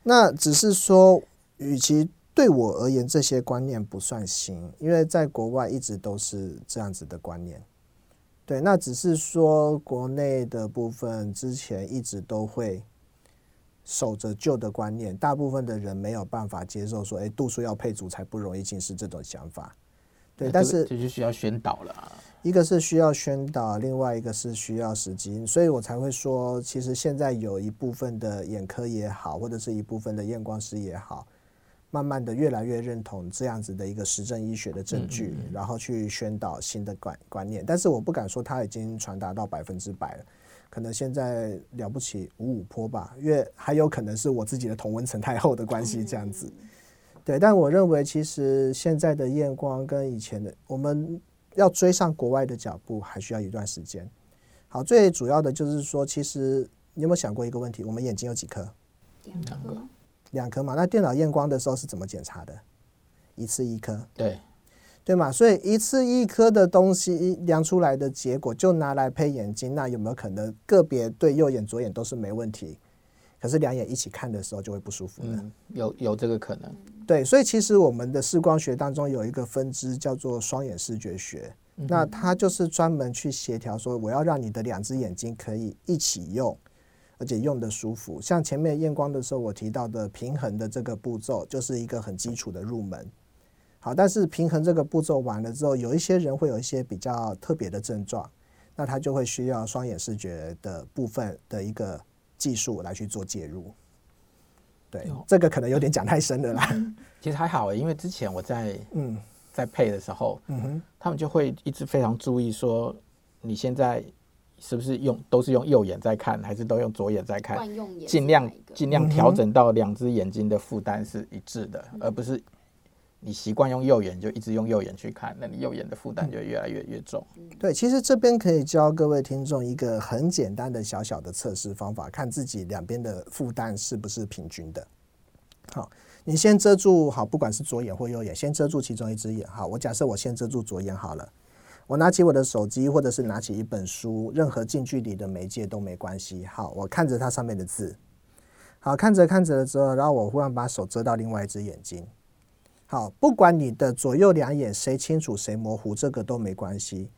那只是说，与其对我而言，这些观念不算新，因为在国外一直都是这样子的观念。对，那只是说国内的部分之前一直都会守着旧的观念，大部分的人没有办法接受说，哎，度数要配足才不容易近视这种想法。对，但是这就需要宣导了。一个是需要宣导，另外一个是需要时机，所以我才会说，其实现在有一部分的眼科也好，或者是一部分的验光师也好。慢慢的，越来越认同这样子的一个实证医学的证据，嗯嗯嗯，然后去宣导新的观观念。但是我不敢说它已经传达到百分之百了，可能现在了不起五五坡吧，因为还有可能是我自己的同温层太厚的关系这样子。对，但我认为其实现在的验光跟以前的，我们要追上国外的脚步，还需要一段时间。好，最主要的就是说，其实你有没有想过一个问题？我们眼睛有几颗？两颗。两颗嘛，那电脑验光的时候是怎么检查的？一次一颗，对，对嘛，所以一次一颗的东西量出来的结果就拿来配眼睛，那有没有可能个别对右眼左眼都是没问题？可是两眼一起看的时候就会不舒服呢？嗯，有有这个可能。对，所以其实我们的视光学当中有一个分支叫做双眼视觉学，嗯，那它就是专门去协调说，我要让你的两只眼睛可以一起用。而且用的舒服，像前面验光的时候我提到的平衡的这个步骤，就是一个很基础的入门。好，但是平衡这个步骤完了之后，有一些人会有一些比较特别的症状，那他就会需要双眼视觉的部分的一个技术来去做介入。对，这个可能有点讲太深了啦。其实还好，因为之前我在嗯在配的时候，嗯哼，他们就会一直非常注意说，你现在是不是用都是用右眼在看，还是都用左眼在看？尽量尽量调整到两只眼睛的负担是一致的，嗯、而不是你习惯用右眼就一直用右眼去看，那你右眼的负担就越来越越重。对，其实这边可以教各位听众一个很简单的小小的测试方法，看自己两边的负担是不是平均的。好。你先遮住好，不管是左眼或右眼，先遮住其中一只眼。好，我假设我先遮住左眼好了。我拿起我的手机，或者是拿起一本书，任何近距离的媒介都没关系。好，我看着它上面的字。好，看着看着了之后，然后我忽然把手遮到另外一只眼睛。好，不管你的左右两眼谁清楚谁模糊，这个都没关系。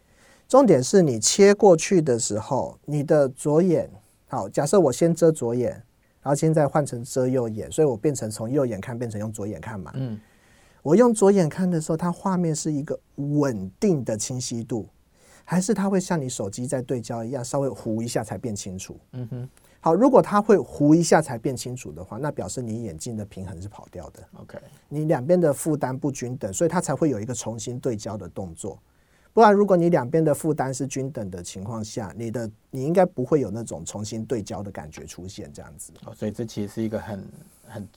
重点是你切过去的时候，你的左眼。好，假设我先遮左眼。然后现在换成遮右眼，所以我变成从右眼看变成用左眼看嘛。嗯，我用左眼看的时候，它画面是一个稳定的清晰度，还是它会像你手机在对焦一样，稍微糊一下才变清楚？嗯哼。好，如果它会糊一下才变清楚的话，那表示你眼镜的平衡是跑掉的。OK，你两边的负担不均等，所以它才会有一个重新对焦的动作。不然，如果你两边的负担是均等的情况下，你的你应该不会有那种重新对焦的感觉出现这样子。哦，所以这其实是一个很很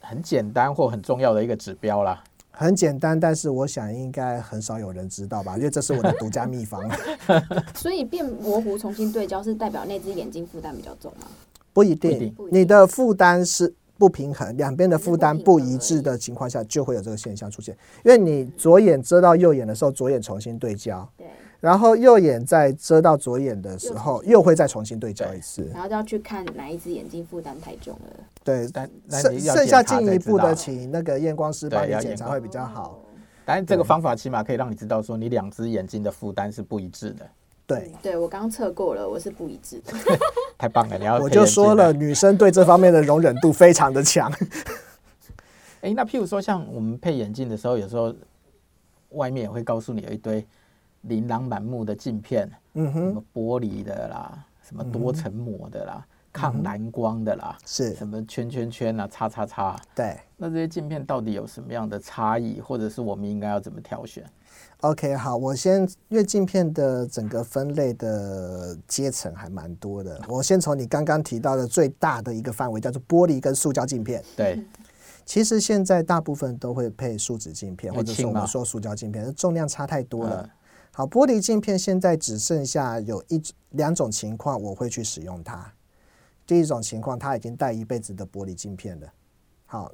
很简单或很重要的一个指标啦。很简单，但是我想应该很少有人知道吧，因为这是我的独家秘方。<laughs> 所以变模糊重新对焦是代表那只眼睛负担比较重吗？不一定，你的负担是。不平衡，两边的负担不一致的情况下，就会有这个现象出现。因为你左眼遮到右眼的时候，左眼重新对焦，对，然后右眼在遮到左眼的时候，又会再重新对焦一次，然后就要去看哪一只眼睛负担太重了。对，但剩剩下进一步的，请那个验光师帮你检查会比较好。但这个方法起码可以让你知道说，你两只眼睛的负担是不一致的。对，对我刚测过了，我是不一致的。<laughs> 太棒了，你要我就说了，女生对这方面的容忍度非常的强。<laughs> 哎，那譬如说，像我们配眼镜的时候，有时候外面也会告诉你有一堆琳琅满目的镜片，嗯哼，什么玻璃的啦，什么多层膜的啦，嗯、抗蓝光的啦，是什么圈圈圈啊，叉叉叉。对，那这些镜片到底有什么样的差异，或者是我们应该要怎么挑选？OK，好，我先，因为镜片的整个分类的阶层还蛮多的，<laughs> 我先从你刚刚提到的最大的一个范围，叫做玻璃跟塑胶镜片。对，其实现在大部分都会配树脂镜片，或者是我们说塑胶镜片，重量差太多了。好，玻璃镜片现在只剩下有一两种情况我会去使用它。第一种情况，它已经戴一辈子的玻璃镜片了。好。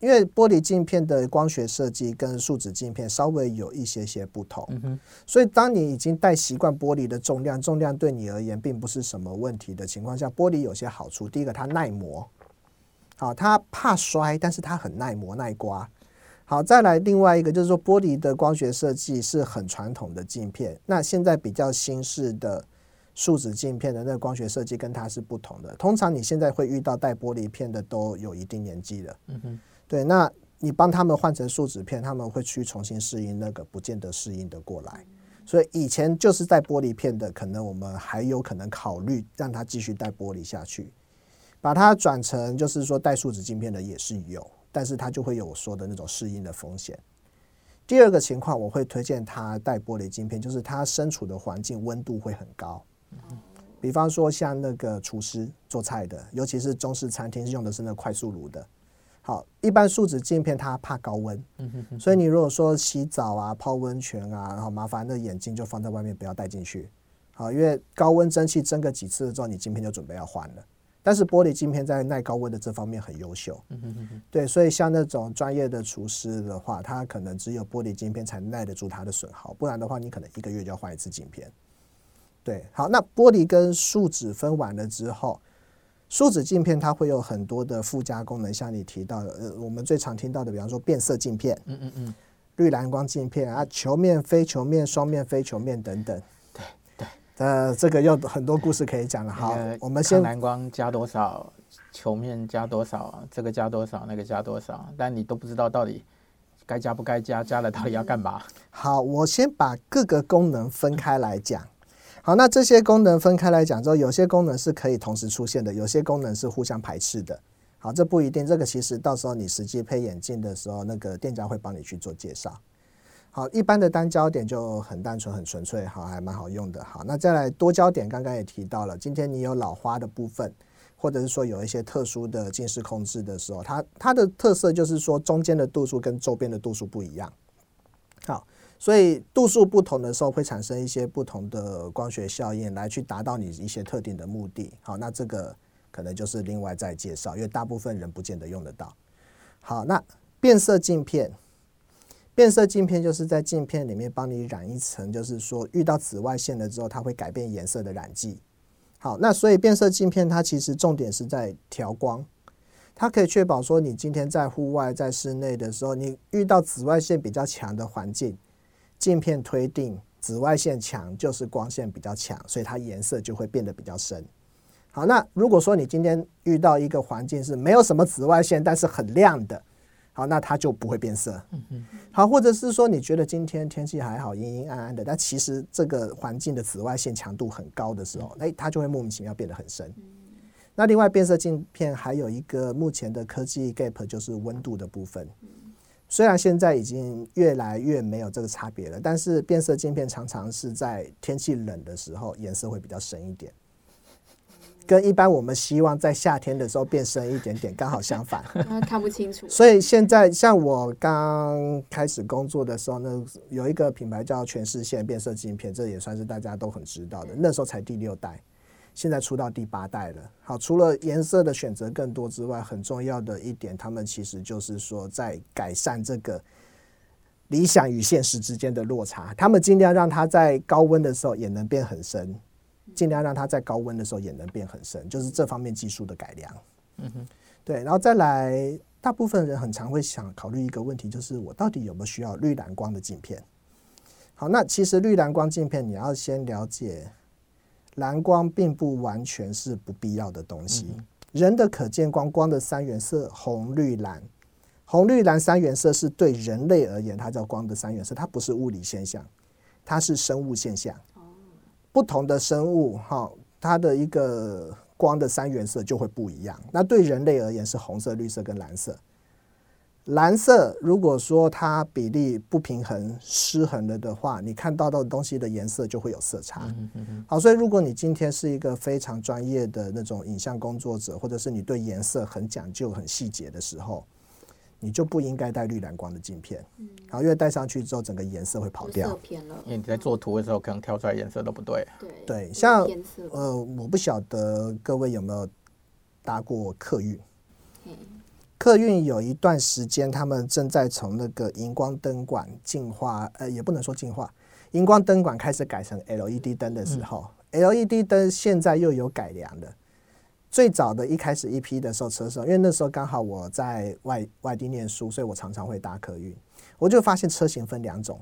因为玻璃镜片的光学设计跟树脂镜片稍微有一些些不同，所以当你已经戴习惯玻璃的重量，重量对你而言并不是什么问题的情况下，玻璃有些好处。第一个，它耐磨，好，它怕摔，但是它很耐磨耐刮。好，再来另外一个就是说，玻璃的光学设计是很传统的镜片，那现在比较新式的树脂镜片的那个光学设计跟它是不同的。通常你现在会遇到带玻璃片的都有一定年纪了，嗯哼。对，那你帮他们换成树脂片，他们会去重新适应那个，不见得适应得过来。所以以前就是带玻璃片的，可能我们还有可能考虑让他继续带玻璃下去，把它转成就是说带树脂镜片的也是有，但是它就会有我说的那种适应的风险。第二个情况，我会推荐它带玻璃镜片，就是它身处的环境温度会很高，比方说像那个厨师做菜的，尤其是中式餐厅是用的是那快速炉的。好，一般树脂镜片它怕高温，所以你如果说洗澡啊、泡温泉啊，然后麻烦那眼镜就放在外面，不要带进去。好，因为高温蒸汽蒸个几次之后，你镜片就准备要换了。但是玻璃镜片在耐高温的这方面很优秀，对，所以像那种专业的厨师的话，他可能只有玻璃镜片才耐得住它的损耗，不然的话，你可能一个月就要换一次镜片。对，好，那玻璃跟树脂分完了之后。树脂镜片它会有很多的附加功能，像你提到的，呃，我们最常听到的，比方说变色镜片，嗯嗯嗯，绿蓝光镜片啊，球面、非球面、双面、非球面等等。呃，这个有很多故事可以讲了。好，我们先蓝光加多少，球面加多少，这个加多少，那个加多少，但你都不知道到底该加不该加，加了到底要干嘛？好，我先把各个功能分开来讲。好，那这些功能分开来讲之后，有些功能是可以同时出现的，有些功能是互相排斥的。好，这不一定，这个其实到时候你实际配眼镜的时候，那个店家会帮你去做介绍。好，一般的单焦点就很单纯、很纯粹，好，还蛮好用的。好，那再来多焦点，刚刚也提到了，今天你有老花的部分，或者是说有一些特殊的近视控制的时候，它它的特色就是说中间的度数跟周边的度数不一样。好，所以度数不同的时候会产生一些不同的光学效应，来去达到你一些特定的目的。好，那这个可能就是另外再介绍，因为大部分人不见得用得到。好，那变色镜片。变色镜片就是在镜片里面帮你染一层，就是说遇到紫外线了之后，它会改变颜色的染剂。好，那所以变色镜片它其实重点是在调光，它可以确保说你今天在户外、在室内的时候，你遇到紫外线比较强的环境，镜片推定紫外线强就是光线比较强，所以它颜色就会变得比较深。好，那如果说你今天遇到一个环境是没有什么紫外线，但是很亮的。好，那它就不会变色。嗯好，或者是说你觉得今天天气还好，阴阴暗暗的，但其实这个环境的紫外线强度很高的时候，哎，它就会莫名其妙变得很深。那另外变色镜片还有一个目前的科技 gap 就是温度的部分。虽然现在已经越来越没有这个差别了，但是变色镜片常常是在天气冷的时候颜色会比较深一点。跟一般我们希望在夏天的时候变深一点点，刚好相反。<laughs> 看不清楚。所以现在像我刚开始工作的时候呢，有一个品牌叫全视线变色镜片，这也算是大家都很知道的。那时候才第六代，现在出到第八代了。好，除了颜色的选择更多之外，很重要的一点，他们其实就是说在改善这个理想与现实之间的落差。他们尽量让它在高温的时候也能变很深。尽量让它在高温的时候也能变很深，就是这方面技术的改良。嗯哼，对，然后再来，大部分人很常会想考虑一个问题，就是我到底有没有需要绿蓝光的镜片？好，那其实绿蓝光镜片你要先了解，蓝光并不完全是不必要的东西。人的可见光光的三原色红绿蓝，红绿蓝三原色是对人类而言，它叫光的三原色，它不是物理现象，它是生物现象。不同的生物，哈，它的一个光的三原色就会不一样。那对人类而言是红色、绿色跟蓝色。蓝色如果说它比例不平衡、失衡了的话，你看到的东西的颜色就会有色差。好，所以如果你今天是一个非常专业的那种影像工作者，或者是你对颜色很讲究、很细节的时候。你就不应该带绿蓝光的镜片，然后，因为戴上去之后，整个颜色会跑掉。偏了。因为你在做图的时候，可能挑出来颜色都不对。对对，像呃，我不晓得各位有没有搭过客运。客运有一段时间，他们正在从那个荧光灯管进化，呃，也不能说进化，荧光灯管开始改成 LED 灯的时候，嗯，LED 灯现在又有改良的。最早的一开始一批的时候，车上，因为那时候刚好我在外外地念书，所以我常常会搭客运。我就发现车型分两种，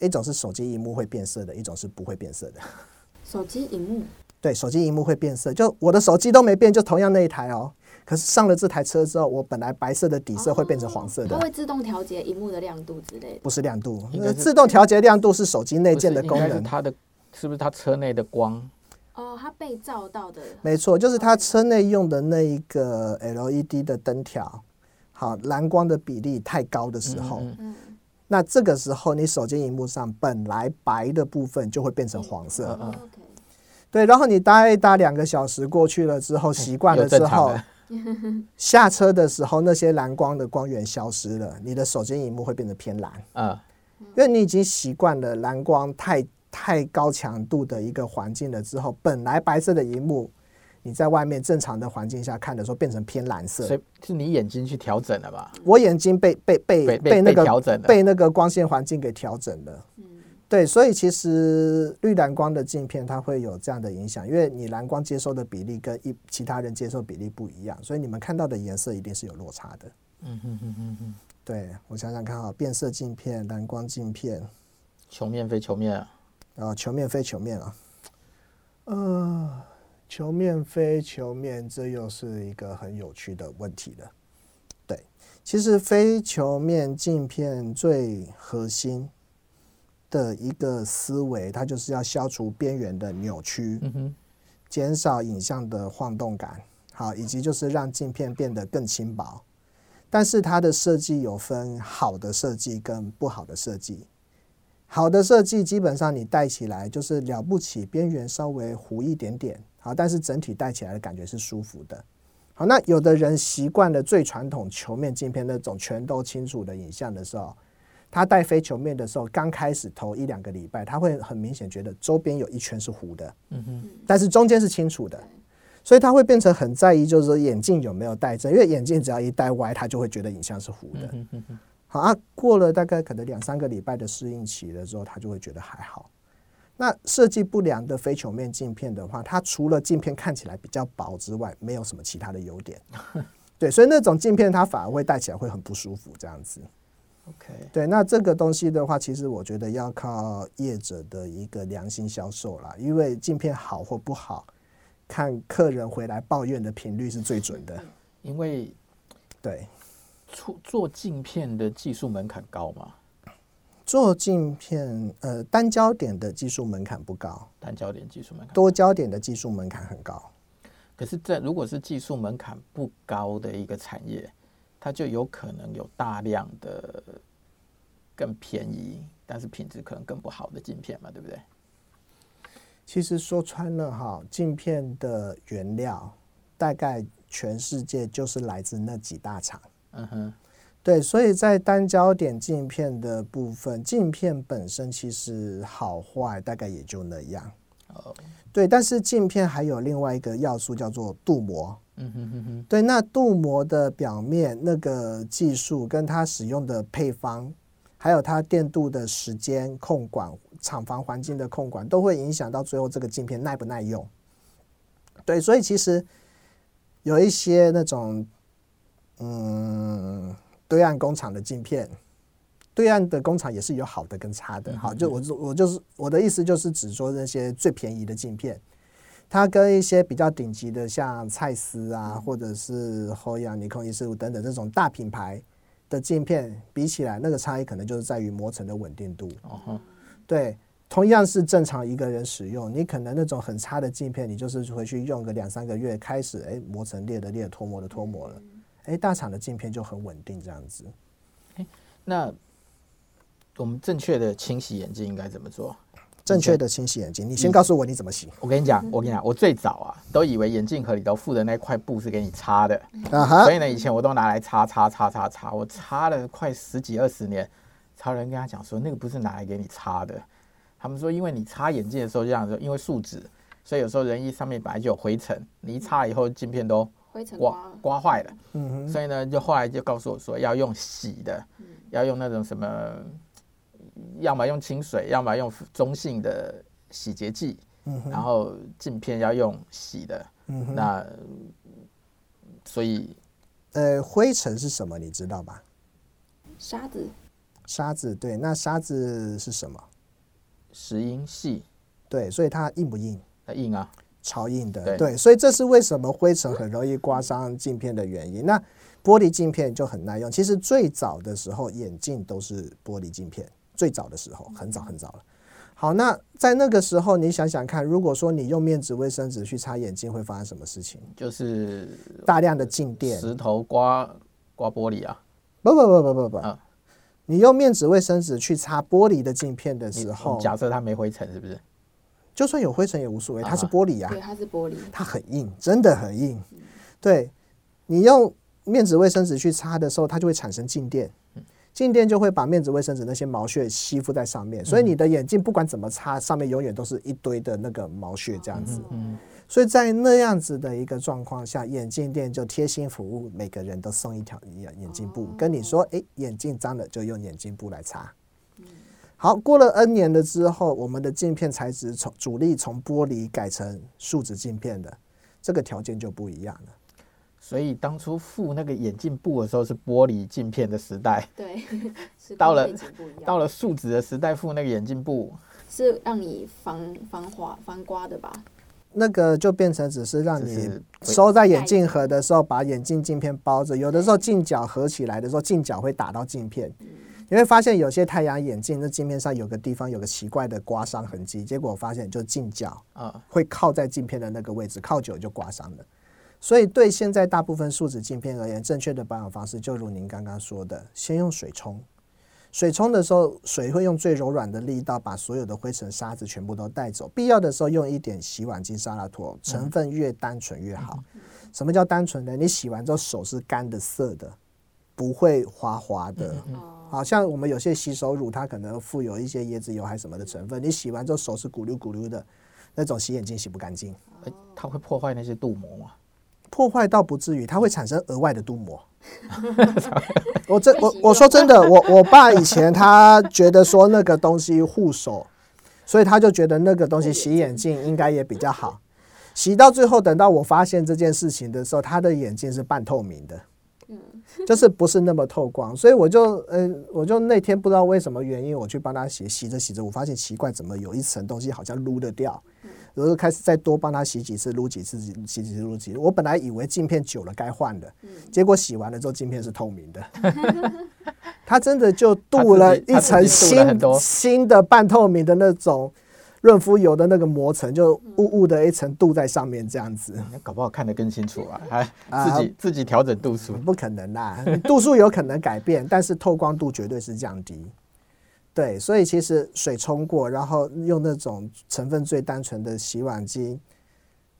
一种是手机荧幕会变色的，一种是不会变色的。手机荧幕？对，手机荧幕会变色。就我的手机都没变，就同样那一台哦。可是上了这台车之后，我本来白色的底色会变成黄色的。它会自动调节荧幕的亮度之类的？不是亮度，自动调节亮度是手机内建的功能。它的是不是它车内的光？哦，它被照到的，没错，就是它车内用的那一个 LED 的灯条，好，蓝光的比例太高的时候，嗯，那这个时候你手机荧幕上本来白的部分就会变成黄色，嗯，对，然后你搭一搭两个小时过去了之后，习惯了之后，下车的时候那些蓝光的光源消失了，你的手机荧幕会变得偏蓝，嗯，因为你已经习惯了蓝光太。太高强度的一个环境了之后，本来白色的荧幕，你在外面正常的环境下看的时候，变成偏蓝色。所以是你眼睛去调整了吧？我眼睛被被被被，被那个调整，被那个光线环境给调整了。嗯，对，所以其实绿蓝光的镜片它会有这样的影响，因为你蓝光接收的比例跟一其他人接受比例不一样，所以你们看到的颜色一定是有落差的。嗯哼哼哼哼。对，我想想看啊，变色镜片、蓝光镜片，球面非球面啊。啊，球面非球面啊，呃，球面非球面，这又是一个很有趣的问题了。对，其实非球面镜片最核心的一个思维，它就是要消除边缘的扭曲，嗯，减少影像的晃动感，好，以及就是让镜片变得更轻薄。但是它的设计有分好的设计跟不好的设计。好的设计基本上你戴起来就是了不起，边缘稍微糊一点点，好，但是整体戴起来的感觉是舒服的。好，那有的人习惯了最传统球面镜片那种全都清楚的影像的时候，他戴非球面的时候，刚开始头一两个礼拜，他会很明显觉得周边有一圈是糊的，嗯哼，但是中间是清楚的，所以他会变成很在意，就是说眼镜有没有戴正，因为眼镜只要一戴歪，他就会觉得影像是糊的。好啊，过了大概可能两三个礼拜的适应期了之后，他就会觉得还好。那设计不良的非球面镜片的话，它除了镜片看起来比较薄之外，没有什么其他的优点。<laughs> 对，所以那种镜片它反而会戴起来会很不舒服，这样子。OK，对，那这个东西的话，其实我觉得要靠业者的一个良心销售啦，因为镜片好或不好，看客人回来抱怨的频率是最准的。因为对。做做镜片的技术门槛高吗？做镜片，呃，单焦点的技术门槛不高，单焦点技术门槛，多焦点的技术门槛很高。可是，这如果是技术门槛不高的一个产业，它就有可能有大量的更便宜，但是品质可能更不好的镜片嘛，对不对？其实说穿了哈，镜片的原料大概全世界就是来自那几大厂。嗯哼，对，所以在单焦点镜片的部分，镜片本身其实好坏大概也就那样。哦，对，但是镜片还有另外一个要素叫做镀膜。嗯哼哼哼，对，那镀膜的表面那个技术跟它使用的配方，还有它电镀的时间控管、厂房环境的控管，都会影响到最后这个镜片耐不耐用。对，所以其实有一些那种。嗯，对岸工厂的镜片，对岸的工厂也是有好的跟差的。好，就我我就是我的意思就是只说那些最便宜的镜片，它跟一些比较顶级的像蔡司啊，或者是后阳、尼康、一四五等等这种大品牌的镜片比起来，那个差异可能就是在于磨层的稳定度。哦，对，同样是正常一个人使用，你可能那种很差的镜片，你就是回去用个两三个月，开始哎磨层裂的裂，脱模的脱模了。哎，大厂的镜片就很稳定，这样子。那我们正确的清洗眼镜应该怎么做？正确的清洗眼镜，你先告诉我你怎么洗。我跟你讲，我跟你讲，我最早啊，都以为眼镜盒里头附的那块布是给你擦的，所以呢，以前我都拿来擦擦擦擦擦，我擦了快十几二十年，超人跟他讲说，那个不是拿来给你擦的。他们说，因为你擦眼镜的时候这样说，因为树脂，所以有时候人一上面本来就有灰尘，你一擦以后镜片都。刮刮坏了，嗯哼，所以呢，就后来就告诉我说要用洗的，嗯、要用那种什么，要么用清水，要么用中性的洗洁剂，嗯、然后镜片要用洗的，嗯，那所以，呃，灰尘是什么？你知道吧？沙子，沙子，对，那沙子是什么？石英系，对，所以它硬不硬？它硬啊。超硬的，对，对，所以这是为什么灰尘很容易刮伤镜片的原因。那玻璃镜片就很耐用。其实最早的时候，眼镜都是玻璃镜片。最早的时候，很早很早了。好，那在那个时候，你想想看，如果说你用面纸卫生纸去擦眼镜，会发生什么事情？就是大量的静电，石头刮刮玻璃啊！不不不不不不，啊、你用面纸卫生纸去擦玻璃的镜片的时候，假设它没灰尘，是不是？就算有灰尘也无所谓，它是玻璃呀、啊，对，它是玻璃，它很硬，真的很硬。对，你用面纸卫生纸去擦的时候，它就会产生静电，静电就会把面纸卫生纸那些毛屑吸附在上面，所以你的眼镜不管怎么擦，上面永远都是一堆的那个毛屑这样子。所以在那样子的一个状况下，眼镜店就贴心服务，每个人都送一条眼眼镜布，跟你说，诶，眼镜脏了就用眼镜布来擦。好，过了 N 年了之后，我们的镜片材质从主力从玻璃改成树脂镜片的，这个条件就不一样了。所以当初附那个眼镜布的时候是玻璃镜片的时代，对，<laughs> 到了到了树脂的时代，附那个眼镜布是让你防防滑防刮的吧？那个就变成只是让你收在眼镜盒的时候，把眼镜镜片包着，有的时候镜角合起来的时候，镜角会打到镜片。你会发现有些太阳眼镜，那镜片上有个地方有个奇怪的刮伤痕迹，结果我发现就镜角啊会靠在镜片的那个位置，靠久就刮伤了。所以对现在大部分树脂镜片而言，正确的保养方式就如您刚刚说的，先用水冲，水冲的时候，水会用最柔软的力道把所有的灰尘沙子全部都带走。必要的时候用一点洗碗巾、沙拉脱，成分越单纯越好。什么叫单纯呢？你洗完之后手是干的涩的，不会滑滑的。好像我们有些洗手乳，它可能附有一些椰子油还是什么的成分，你洗完之后手是咕噜咕噜的，那种洗眼镜洗不干净。它会破坏那些镀膜吗？破坏倒不至于，它会产生额外的镀膜。<laughs> 我真我我说真的，我我爸以前他觉得说那个东西护手，所以他就觉得那个东西洗眼镜应该也比较好。洗到最后，等到我发现这件事情的时候，他的眼镜是半透明的。<laughs> 就是不是那么透光，所以我就嗯、呃，我就那天不知道为什么原因，我去帮他洗，洗着洗着，我发现奇怪，怎么有一层东西好像撸得掉，然后开始再多帮他洗几次，撸几次，洗几次，撸几次。我本来以为镜片久了该换的，结果洗完了之后镜片是透明的，<laughs> 他真的就镀了一层新新的半透明的那种。润肤油的那个膜层就雾雾的一层镀在上面，这样子，那搞不好看得更清楚啊！<laughs> 还自己、呃、自己调整度数，不可能啦，<laughs> 度数有可能改变，但是透光度绝对是降低。对，所以其实水冲过，然后用那种成分最单纯的洗碗巾，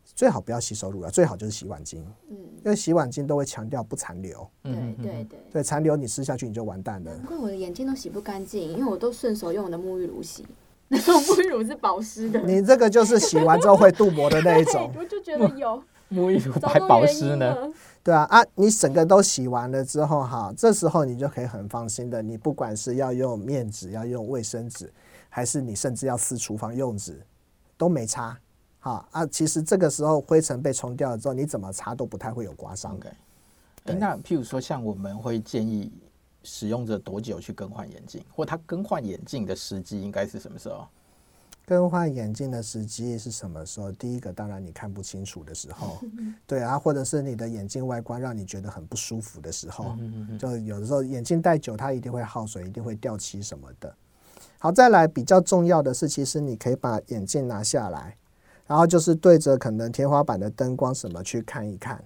最好不要洗手乳了，最好就是洗碗巾。嗯，因为洗碗巾都会强调不残留。对对对，对残留你吃下去你就完蛋了。难怪我的眼睛都洗不干净，因为我都顺手用我的沐浴乳洗。那种沐浴乳是保湿的，你这个就是洗完之后会镀膜的那一种。<laughs> 我就觉得有 <laughs> 沐浴乳还保湿呢。对啊啊，你整个都洗完了之后哈，这时候你就可以很放心的，你不管是要用面纸、要用卫生纸，还是你甚至要撕厨房用纸，都没擦。好啊，其实这个时候灰尘被冲掉了之后，你怎么擦都不太会有刮伤。Okay. 那譬如说，像我们会建议。使用者多久去更换眼镜，或他更换眼镜的时机应该是什么时候？更换眼镜的时机是什么时候？第一个当然你看不清楚的时候，对啊，或者是你的眼镜外观让你觉得很不舒服的时候，就有的时候眼镜戴久它一定会耗损，一定会掉漆什么的。好，再来比较重要的是，其实你可以把眼镜拿下来，然后就是对着可能天花板的灯光什么去看一看。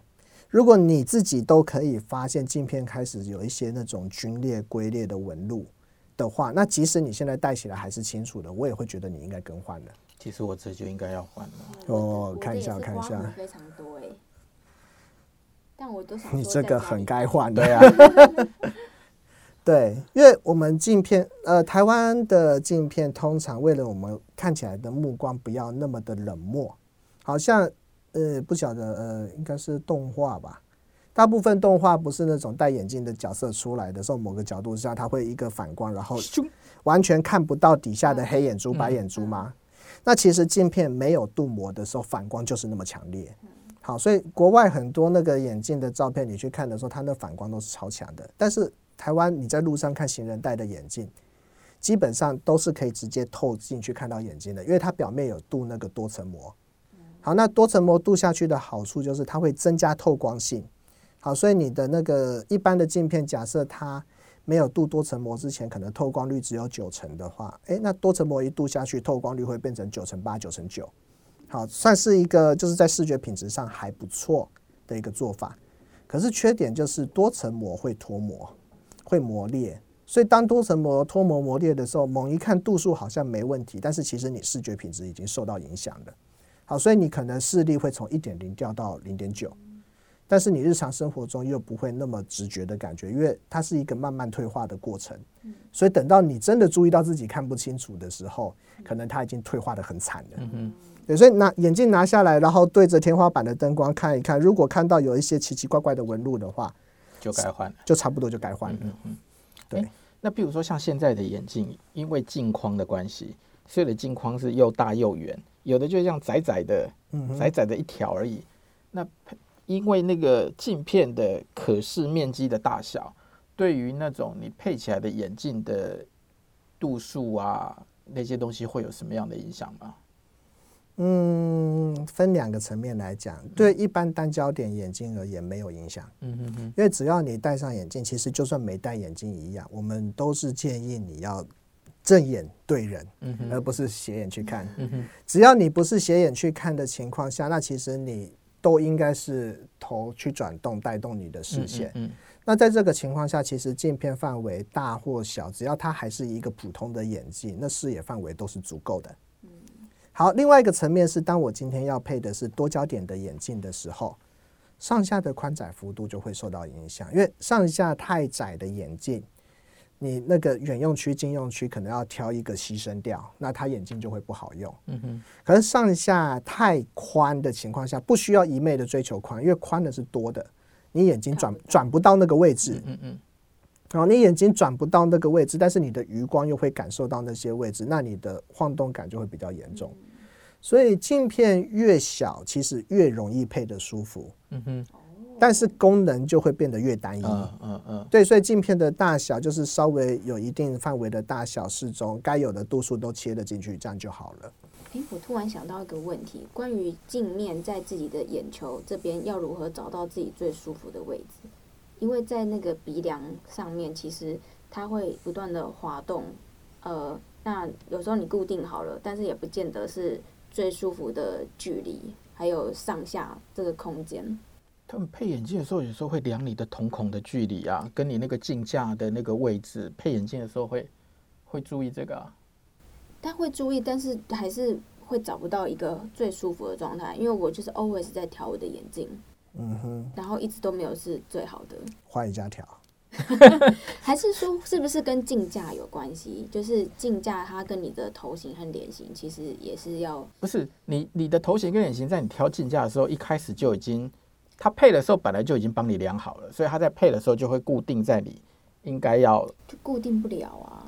如果你自己都可以发现镜片开始有一些那种龟裂、龟裂的纹路的话，那即使你现在戴起来还是清楚的，我也会觉得你应该更换了。其实我这就应该要换了。哦，看一下，看一下，非常多哎。但我都想你这个很该换的呀。<laughs> 对，因为我们镜片，呃，台湾的镜片通常为了我们看起来的目光不要那么的冷漠，好像。呃，不晓得，呃，应该是动画吧。大部分动画不是那种戴眼镜的角色出来的时候，某个角度下，它会一个反光，然后完全看不到底下的黑眼珠、白眼珠吗？那其实镜片没有镀膜的时候，反光就是那么强烈。好，所以国外很多那个眼镜的照片，你去看的时候，它那反光都是超强的。但是台湾你在路上看行人戴的眼镜，基本上都是可以直接透进去看到眼睛的，因为它表面有镀那个多层膜。好，那多层膜镀下去的好处就是它会增加透光性。好，所以你的那个一般的镜片，假设它没有镀多层膜之前，可能透光率只有九成的话，诶，那多层膜一镀下去，透光率会变成九成八、九成九。好，算是一个就是在视觉品质上还不错的一个做法。可是缺点就是多层膜会脱膜，会磨裂。所以当多层膜脱膜磨裂的时候，猛一看度数好像没问题，但是其实你视觉品质已经受到影响了。好，所以你可能视力会从一点零掉到零点九，但是你日常生活中又不会那么直觉的感觉，因为它是一个慢慢退化的过程。所以等到你真的注意到自己看不清楚的时候，可能它已经退化的很惨了。嗯，对，所以拿眼镜拿下来，然后对着天花板的灯光看一看，如果看到有一些奇奇怪怪的纹路的话，就该换了，就差不多就该换了。嗯，对。欸，那比如说像现在的眼镜，因为镜框的关系，所以的镜框是又大又圆。有的就像窄窄的，窄窄的一条而已。那因为那个镜片的可视面积的大小，对于那种你配起来的眼镜的度数啊，那些东西会有什么样的影响吗？嗯，分两个层面来讲，对一般单焦点眼镜而言没有影响。嗯嗯嗯，因为只要你戴上眼镜，其实就算没戴眼镜一样，我们都是建议你要。正眼对人，而不是斜眼去看。只要你不是斜眼去看的情况下，那其实你都应该是头去转动带动你的视线。那在这个情况下，其实镜片范围大或小，只要它还是一个普通的眼镜，那视野范围都是足够的。好，另外一个层面是，当我今天要配的是多焦点的眼镜的时候，上下的宽窄幅度就会受到影响，因为上下太窄的眼镜，你那个远用区、近用区可能要挑一个牺牲掉，那他眼镜就会不好用。嗯哼。可是上下太宽的情况下，不需要一昧的追求宽，因为宽的是多的。你眼睛转转不到那个位置，嗯嗯，然后，你眼睛转不到那个位置，但是你的余光又会感受到那些位置，那你的晃动感就会比较严重。所以镜片越小，其实越容易配得舒服，嗯哼，但是功能就会变得越单一，嗯嗯嗯，对，所以镜片的大小就是稍微有一定范围的大小适中，该有的度数都切得进去，这样就好了。诶，我突然想到一个问题，关于镜面在自己的眼球这边要如何找到自己最舒服的位置？因为在那个鼻梁上面，其实它会不断的滑动，呃，那有时候你固定好了，但是也不见得是最舒服的距离，还有上下这个空间。他们配眼镜的时候，有时候会量你的瞳孔的距离啊，跟你那个镜架的那个位置。配眼镜的时候会会注意这个啊。他会注意，但是还是会找不到一个最舒服的状态，因为我就是 always 在调我的眼镜，嗯哼，然后一直都没有是最好的。换一家调，<laughs> 还是说是不是跟镜架有关系？就是镜架它跟你的头型和脸型其实也是要，不是你你的头型跟脸型，在你挑镜架的时候，一开始就已经，它配的时候本来就已经帮你量好了，所以它在配的时候就会固定在你应该要，就固定不了啊。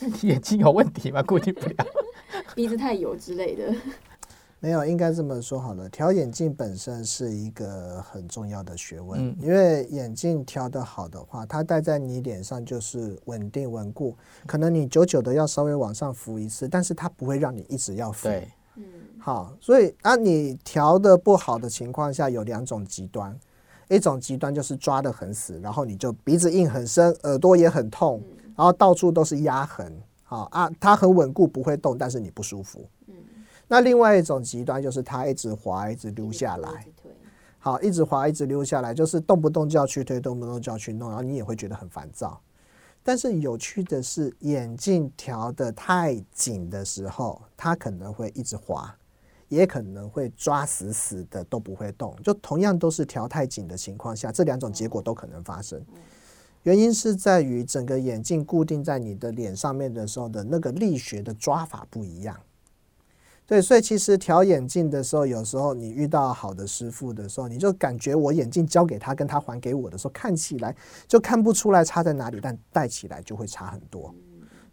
<laughs> 眼睛有问题吗？固定不了，<laughs> 鼻子太油之类的。<laughs> 没有，应该这么说好了。调眼镜本身是一个很重要的学问，嗯、因为眼镜调得好的话，它戴在你脸上就是稳定稳固。可能你久久的要稍微往上浮一次，但是它不会让你一直要浮。对，嗯，好，所以啊，你调的不好的情况下，有两种极端。一种极端就是抓得很死，然后你就鼻子印很深，耳朵也很痛。嗯然后到处都是压痕，好啊，它很稳固不会动，但是你不舒服。嗯，那另外一种极端就是它一直滑，一直溜下来，好，一直滑，一直溜下来，就是动不动就要去推，动不动就要去弄，然后你也会觉得很烦躁。但是有趣的是，眼镜调得太紧的时候，它可能会一直滑，也可能会抓死死的都不会动。就同样都是调太紧的情况下，这两种结果都可能发生。原因是在于整个眼镜固定在你的脸上面的时候的那个力学的抓法不一样，对，所以其实调眼镜的时候，有时候你遇到好的师傅的时候，你就感觉我眼镜交给他跟他还给我的时候，看起来就看不出来差在哪里，但戴起来就会差很多。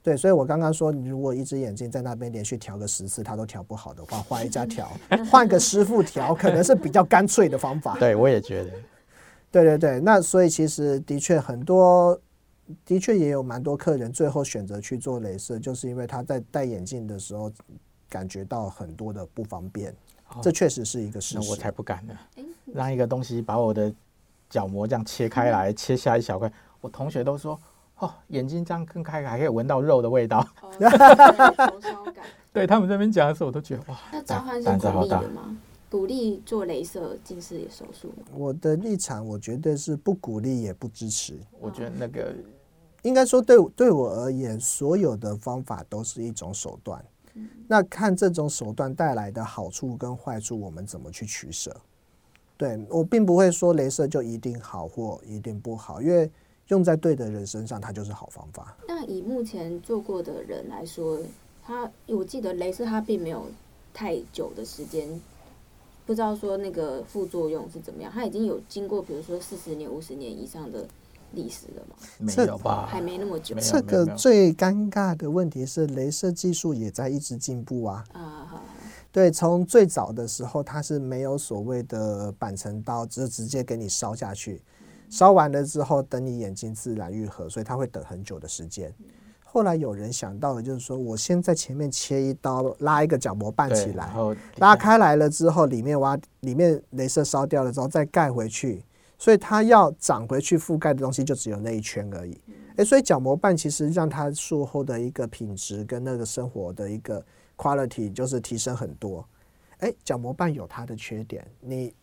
对，所以我刚刚说，你如果一只眼睛在那边连续调个十次，他都调不好的话，换一家调，<laughs> 换个师傅调，可能是比较干脆的方法。对，我也觉得。对对对，那所以其实的确很多，的确也有蛮多客人最后选择去做镭射，就是因为他在戴眼镜的时候感觉到很多的不方便，哦、这确实是一个事实。我才不敢呢，让一个东西把我的角膜这样切开来，嗯、切下一小块，我同学都说，哦，眼睛这样更开，还可以闻到肉的味道。哦、<laughs> 对他们这边讲的时候，我都觉得哇，那召唤是鼓励的吗？鼓励做镭射近视眼手术？我的立场，我觉得是不鼓励也不支持。我觉得那个应该说对对我而言，所有的方法都是一种手段。嗯、那看这种手段带来的好处跟坏处，我们怎么去取舍？对，我并不会说镭射就一定好或一定不好，因为用在对的人身上，它就是好方法。那以目前做过的人来说，他我记得镭射它并没有太久的时间。不知道说那个副作用是怎么样？它已经有经过，比如说四十年、五十年以上的历史了吗？没有吧，还没那么久。这个最尴尬的问题是，镭射技术也在一直进步啊。啊，好。对，从最早的时候，它是没有所谓的板层刀，只是直接给你烧下去，烧完了之后，等你眼睛自然愈合，所以它会等很久的时间。后来有人想到的，就是说，我先在前面切一刀，拉一个角膜瓣起来，拉开来了之后，里面挖，里面镭射烧掉了之后再盖回去，所以它要长回去覆盖的东西就只有那一圈而已。诶，所以角膜瓣其实让它术后的一个品质跟那个生活的一个 quality 就是提升很多。诶，角膜瓣有它的缺点，你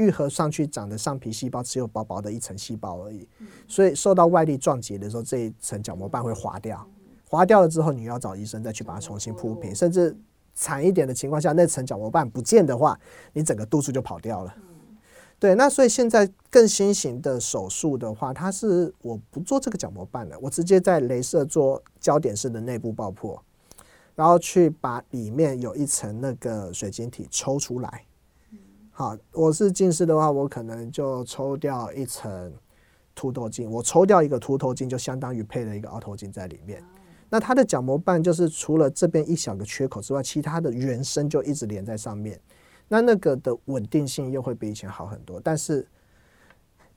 愈合上去长的上皮细胞只有薄薄的一层细胞而已，所以受到外力撞击的时候，这一层角膜瓣会滑掉，滑掉了之后，你要找医生再去把它重新铺平，甚至惨一点的情况下，那层角膜瓣不见的话，你整个度数就跑掉了。对，那所以现在更新型的手术的话，它是我不做这个角膜瓣了，我直接在镭射做焦点式的内部爆破，然后去把里面有一层那个水晶体抽出来。好，我是近视的话，我可能就抽掉一层凸透镜，我抽掉一个凸透镜，就相当于配了一个凹透镜在里面。那它的角膜瓣就是除了这边一小个缺口之外，其他的原生就一直连在上面。那那个的稳定性又会比以前好很多，但是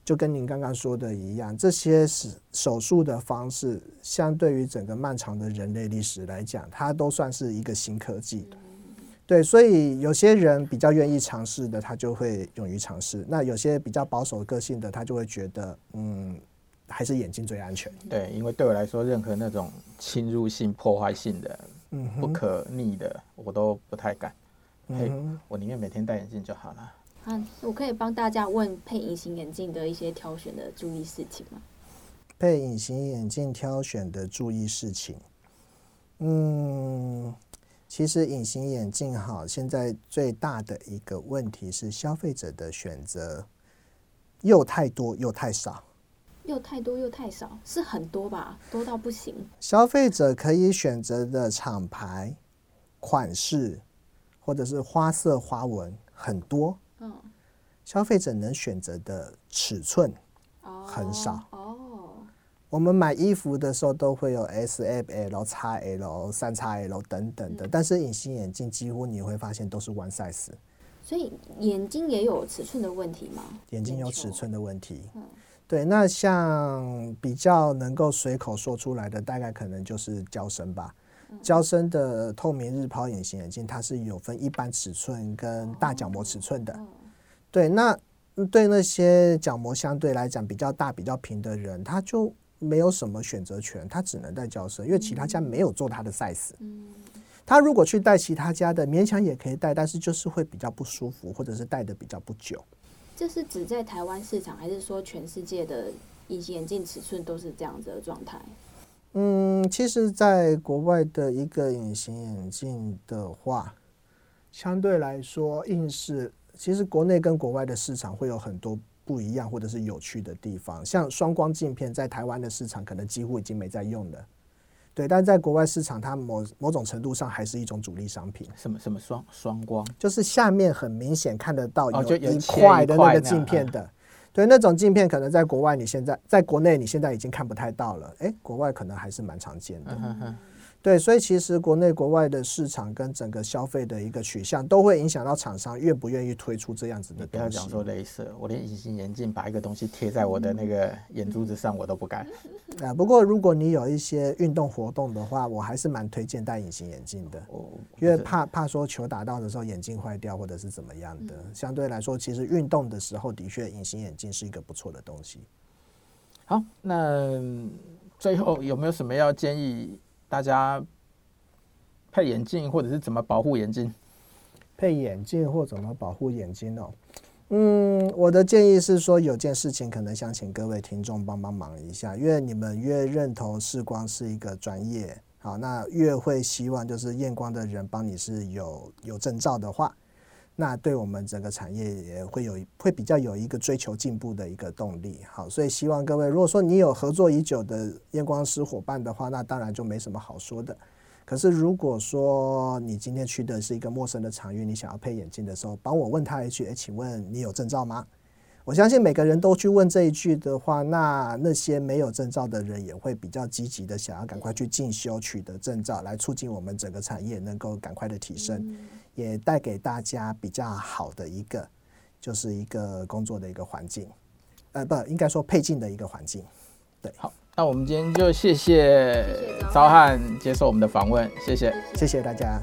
就跟您刚刚说的一样，这些是手术的方式，相对于整个漫长的人类历史来讲，它都算是一个新科技。对，所以有些人比较愿意尝试的，他就会勇于尝试；那有些比较保守个性的，他就会觉得，嗯，还是眼镜最安全。对，因为对我来说，任何那种侵入性、破坏性的、嗯、不可逆的，我都不太敢。嘿，我宁愿每天戴眼镜就好了。啊，我可以帮大家问配隐形眼镜的一些挑选的注意事情吗？配隐形眼镜挑选的注意事情，嗯，其实隐形眼镜好，现在最大的一个问题是消费者的选择又太多又太少。又太多又太少，是很多吧？多到不行。消费者可以选择的厂牌、款式。或者是花色花纹很多，嗯，消费者能选择的尺寸很少。哦，我们买衣服的时候都会有 S、M、L、XL、三 XL 等等的，但是隐形眼镜几乎你会发现都是 one size。所以眼睛也有尺寸的问题吗？眼睛有尺寸的问题。嗯，对，那像比较能够随口说出来的，大概可能就是娇生吧。娇生的透明日抛隐形眼镜，它是有分一般尺寸跟大角膜尺寸的。对，那对那些角膜相对来讲比较大、比较平的人，他就没有什么选择权，他只能戴娇生，因为其他家没有做他的 size。他如果去戴其他家的，勉强也可以戴，但是就是会比较不舒服，或者是戴的比较不久。这是指在台湾市场，还是说全世界的隐形眼镜尺寸都是这样子的状态？嗯，其实，在国外的一个隐形眼镜的话，相对来说，硬是其实国内跟国外的市场会有很多不一样或者是有趣的地方。像双光镜片，在台湾的市场可能几乎已经没在用了，对，但在国外市场，它某某种程度上还是一种主力商品。什么什么双双光？就是下面很明显看得到有一块的那个镜片的。对，那种镜片可能在国外，你现在在国内你现在已经看不太到了，诶，国外可能还是蛮常见的。嗯对，所以其实国内国外的市场跟整个消费的一个取向，都会影响到厂商愿不愿意推出这样子的东西。不要讲说镭射，我连隐形眼镜把一个东西贴在我的那个眼珠子上，我都不敢。<laughs> 啊，不过如果你有一些运动活动的话，我还是蛮推荐戴隐形眼镜的，因为怕怕说球打到的时候眼镜坏掉或者是怎么样的。相对来说，其实运动的时候的确隐形眼镜是一个不错的东西。好，那最后有没有什么要建议？大家配眼镜，或者是怎么保护眼睛？配眼镜或怎么保护眼睛哦？嗯，我的建议是说，有件事情可能想请各位听众帮帮忙一下，因为你们越认同视光是一个专业，好，那越会希望就是验光的人帮你是有有证照的话。那对我们整个产业也会有会比较有一个追求进步的一个动力，好，所以希望各位，如果说你有合作已久的验光师伙伴的话，那当然就没什么好说的。可是如果说你今天去的是一个陌生的场域，你想要配眼镜的时候，帮我问他一句，诶，请问你有证照吗？我相信每个人都去问这一句的话，那那些没有证照的人也会比较积极的想要赶快去进修取得证照，来促进我们整个产业能够赶快的提升。也带给大家比较好的一个，就是一个工作的一个环境，呃，不应该说配镜的一个环境。对，好，那我们今天就谢谢昭汉接受我们的访问，谢谢，谢谢大家。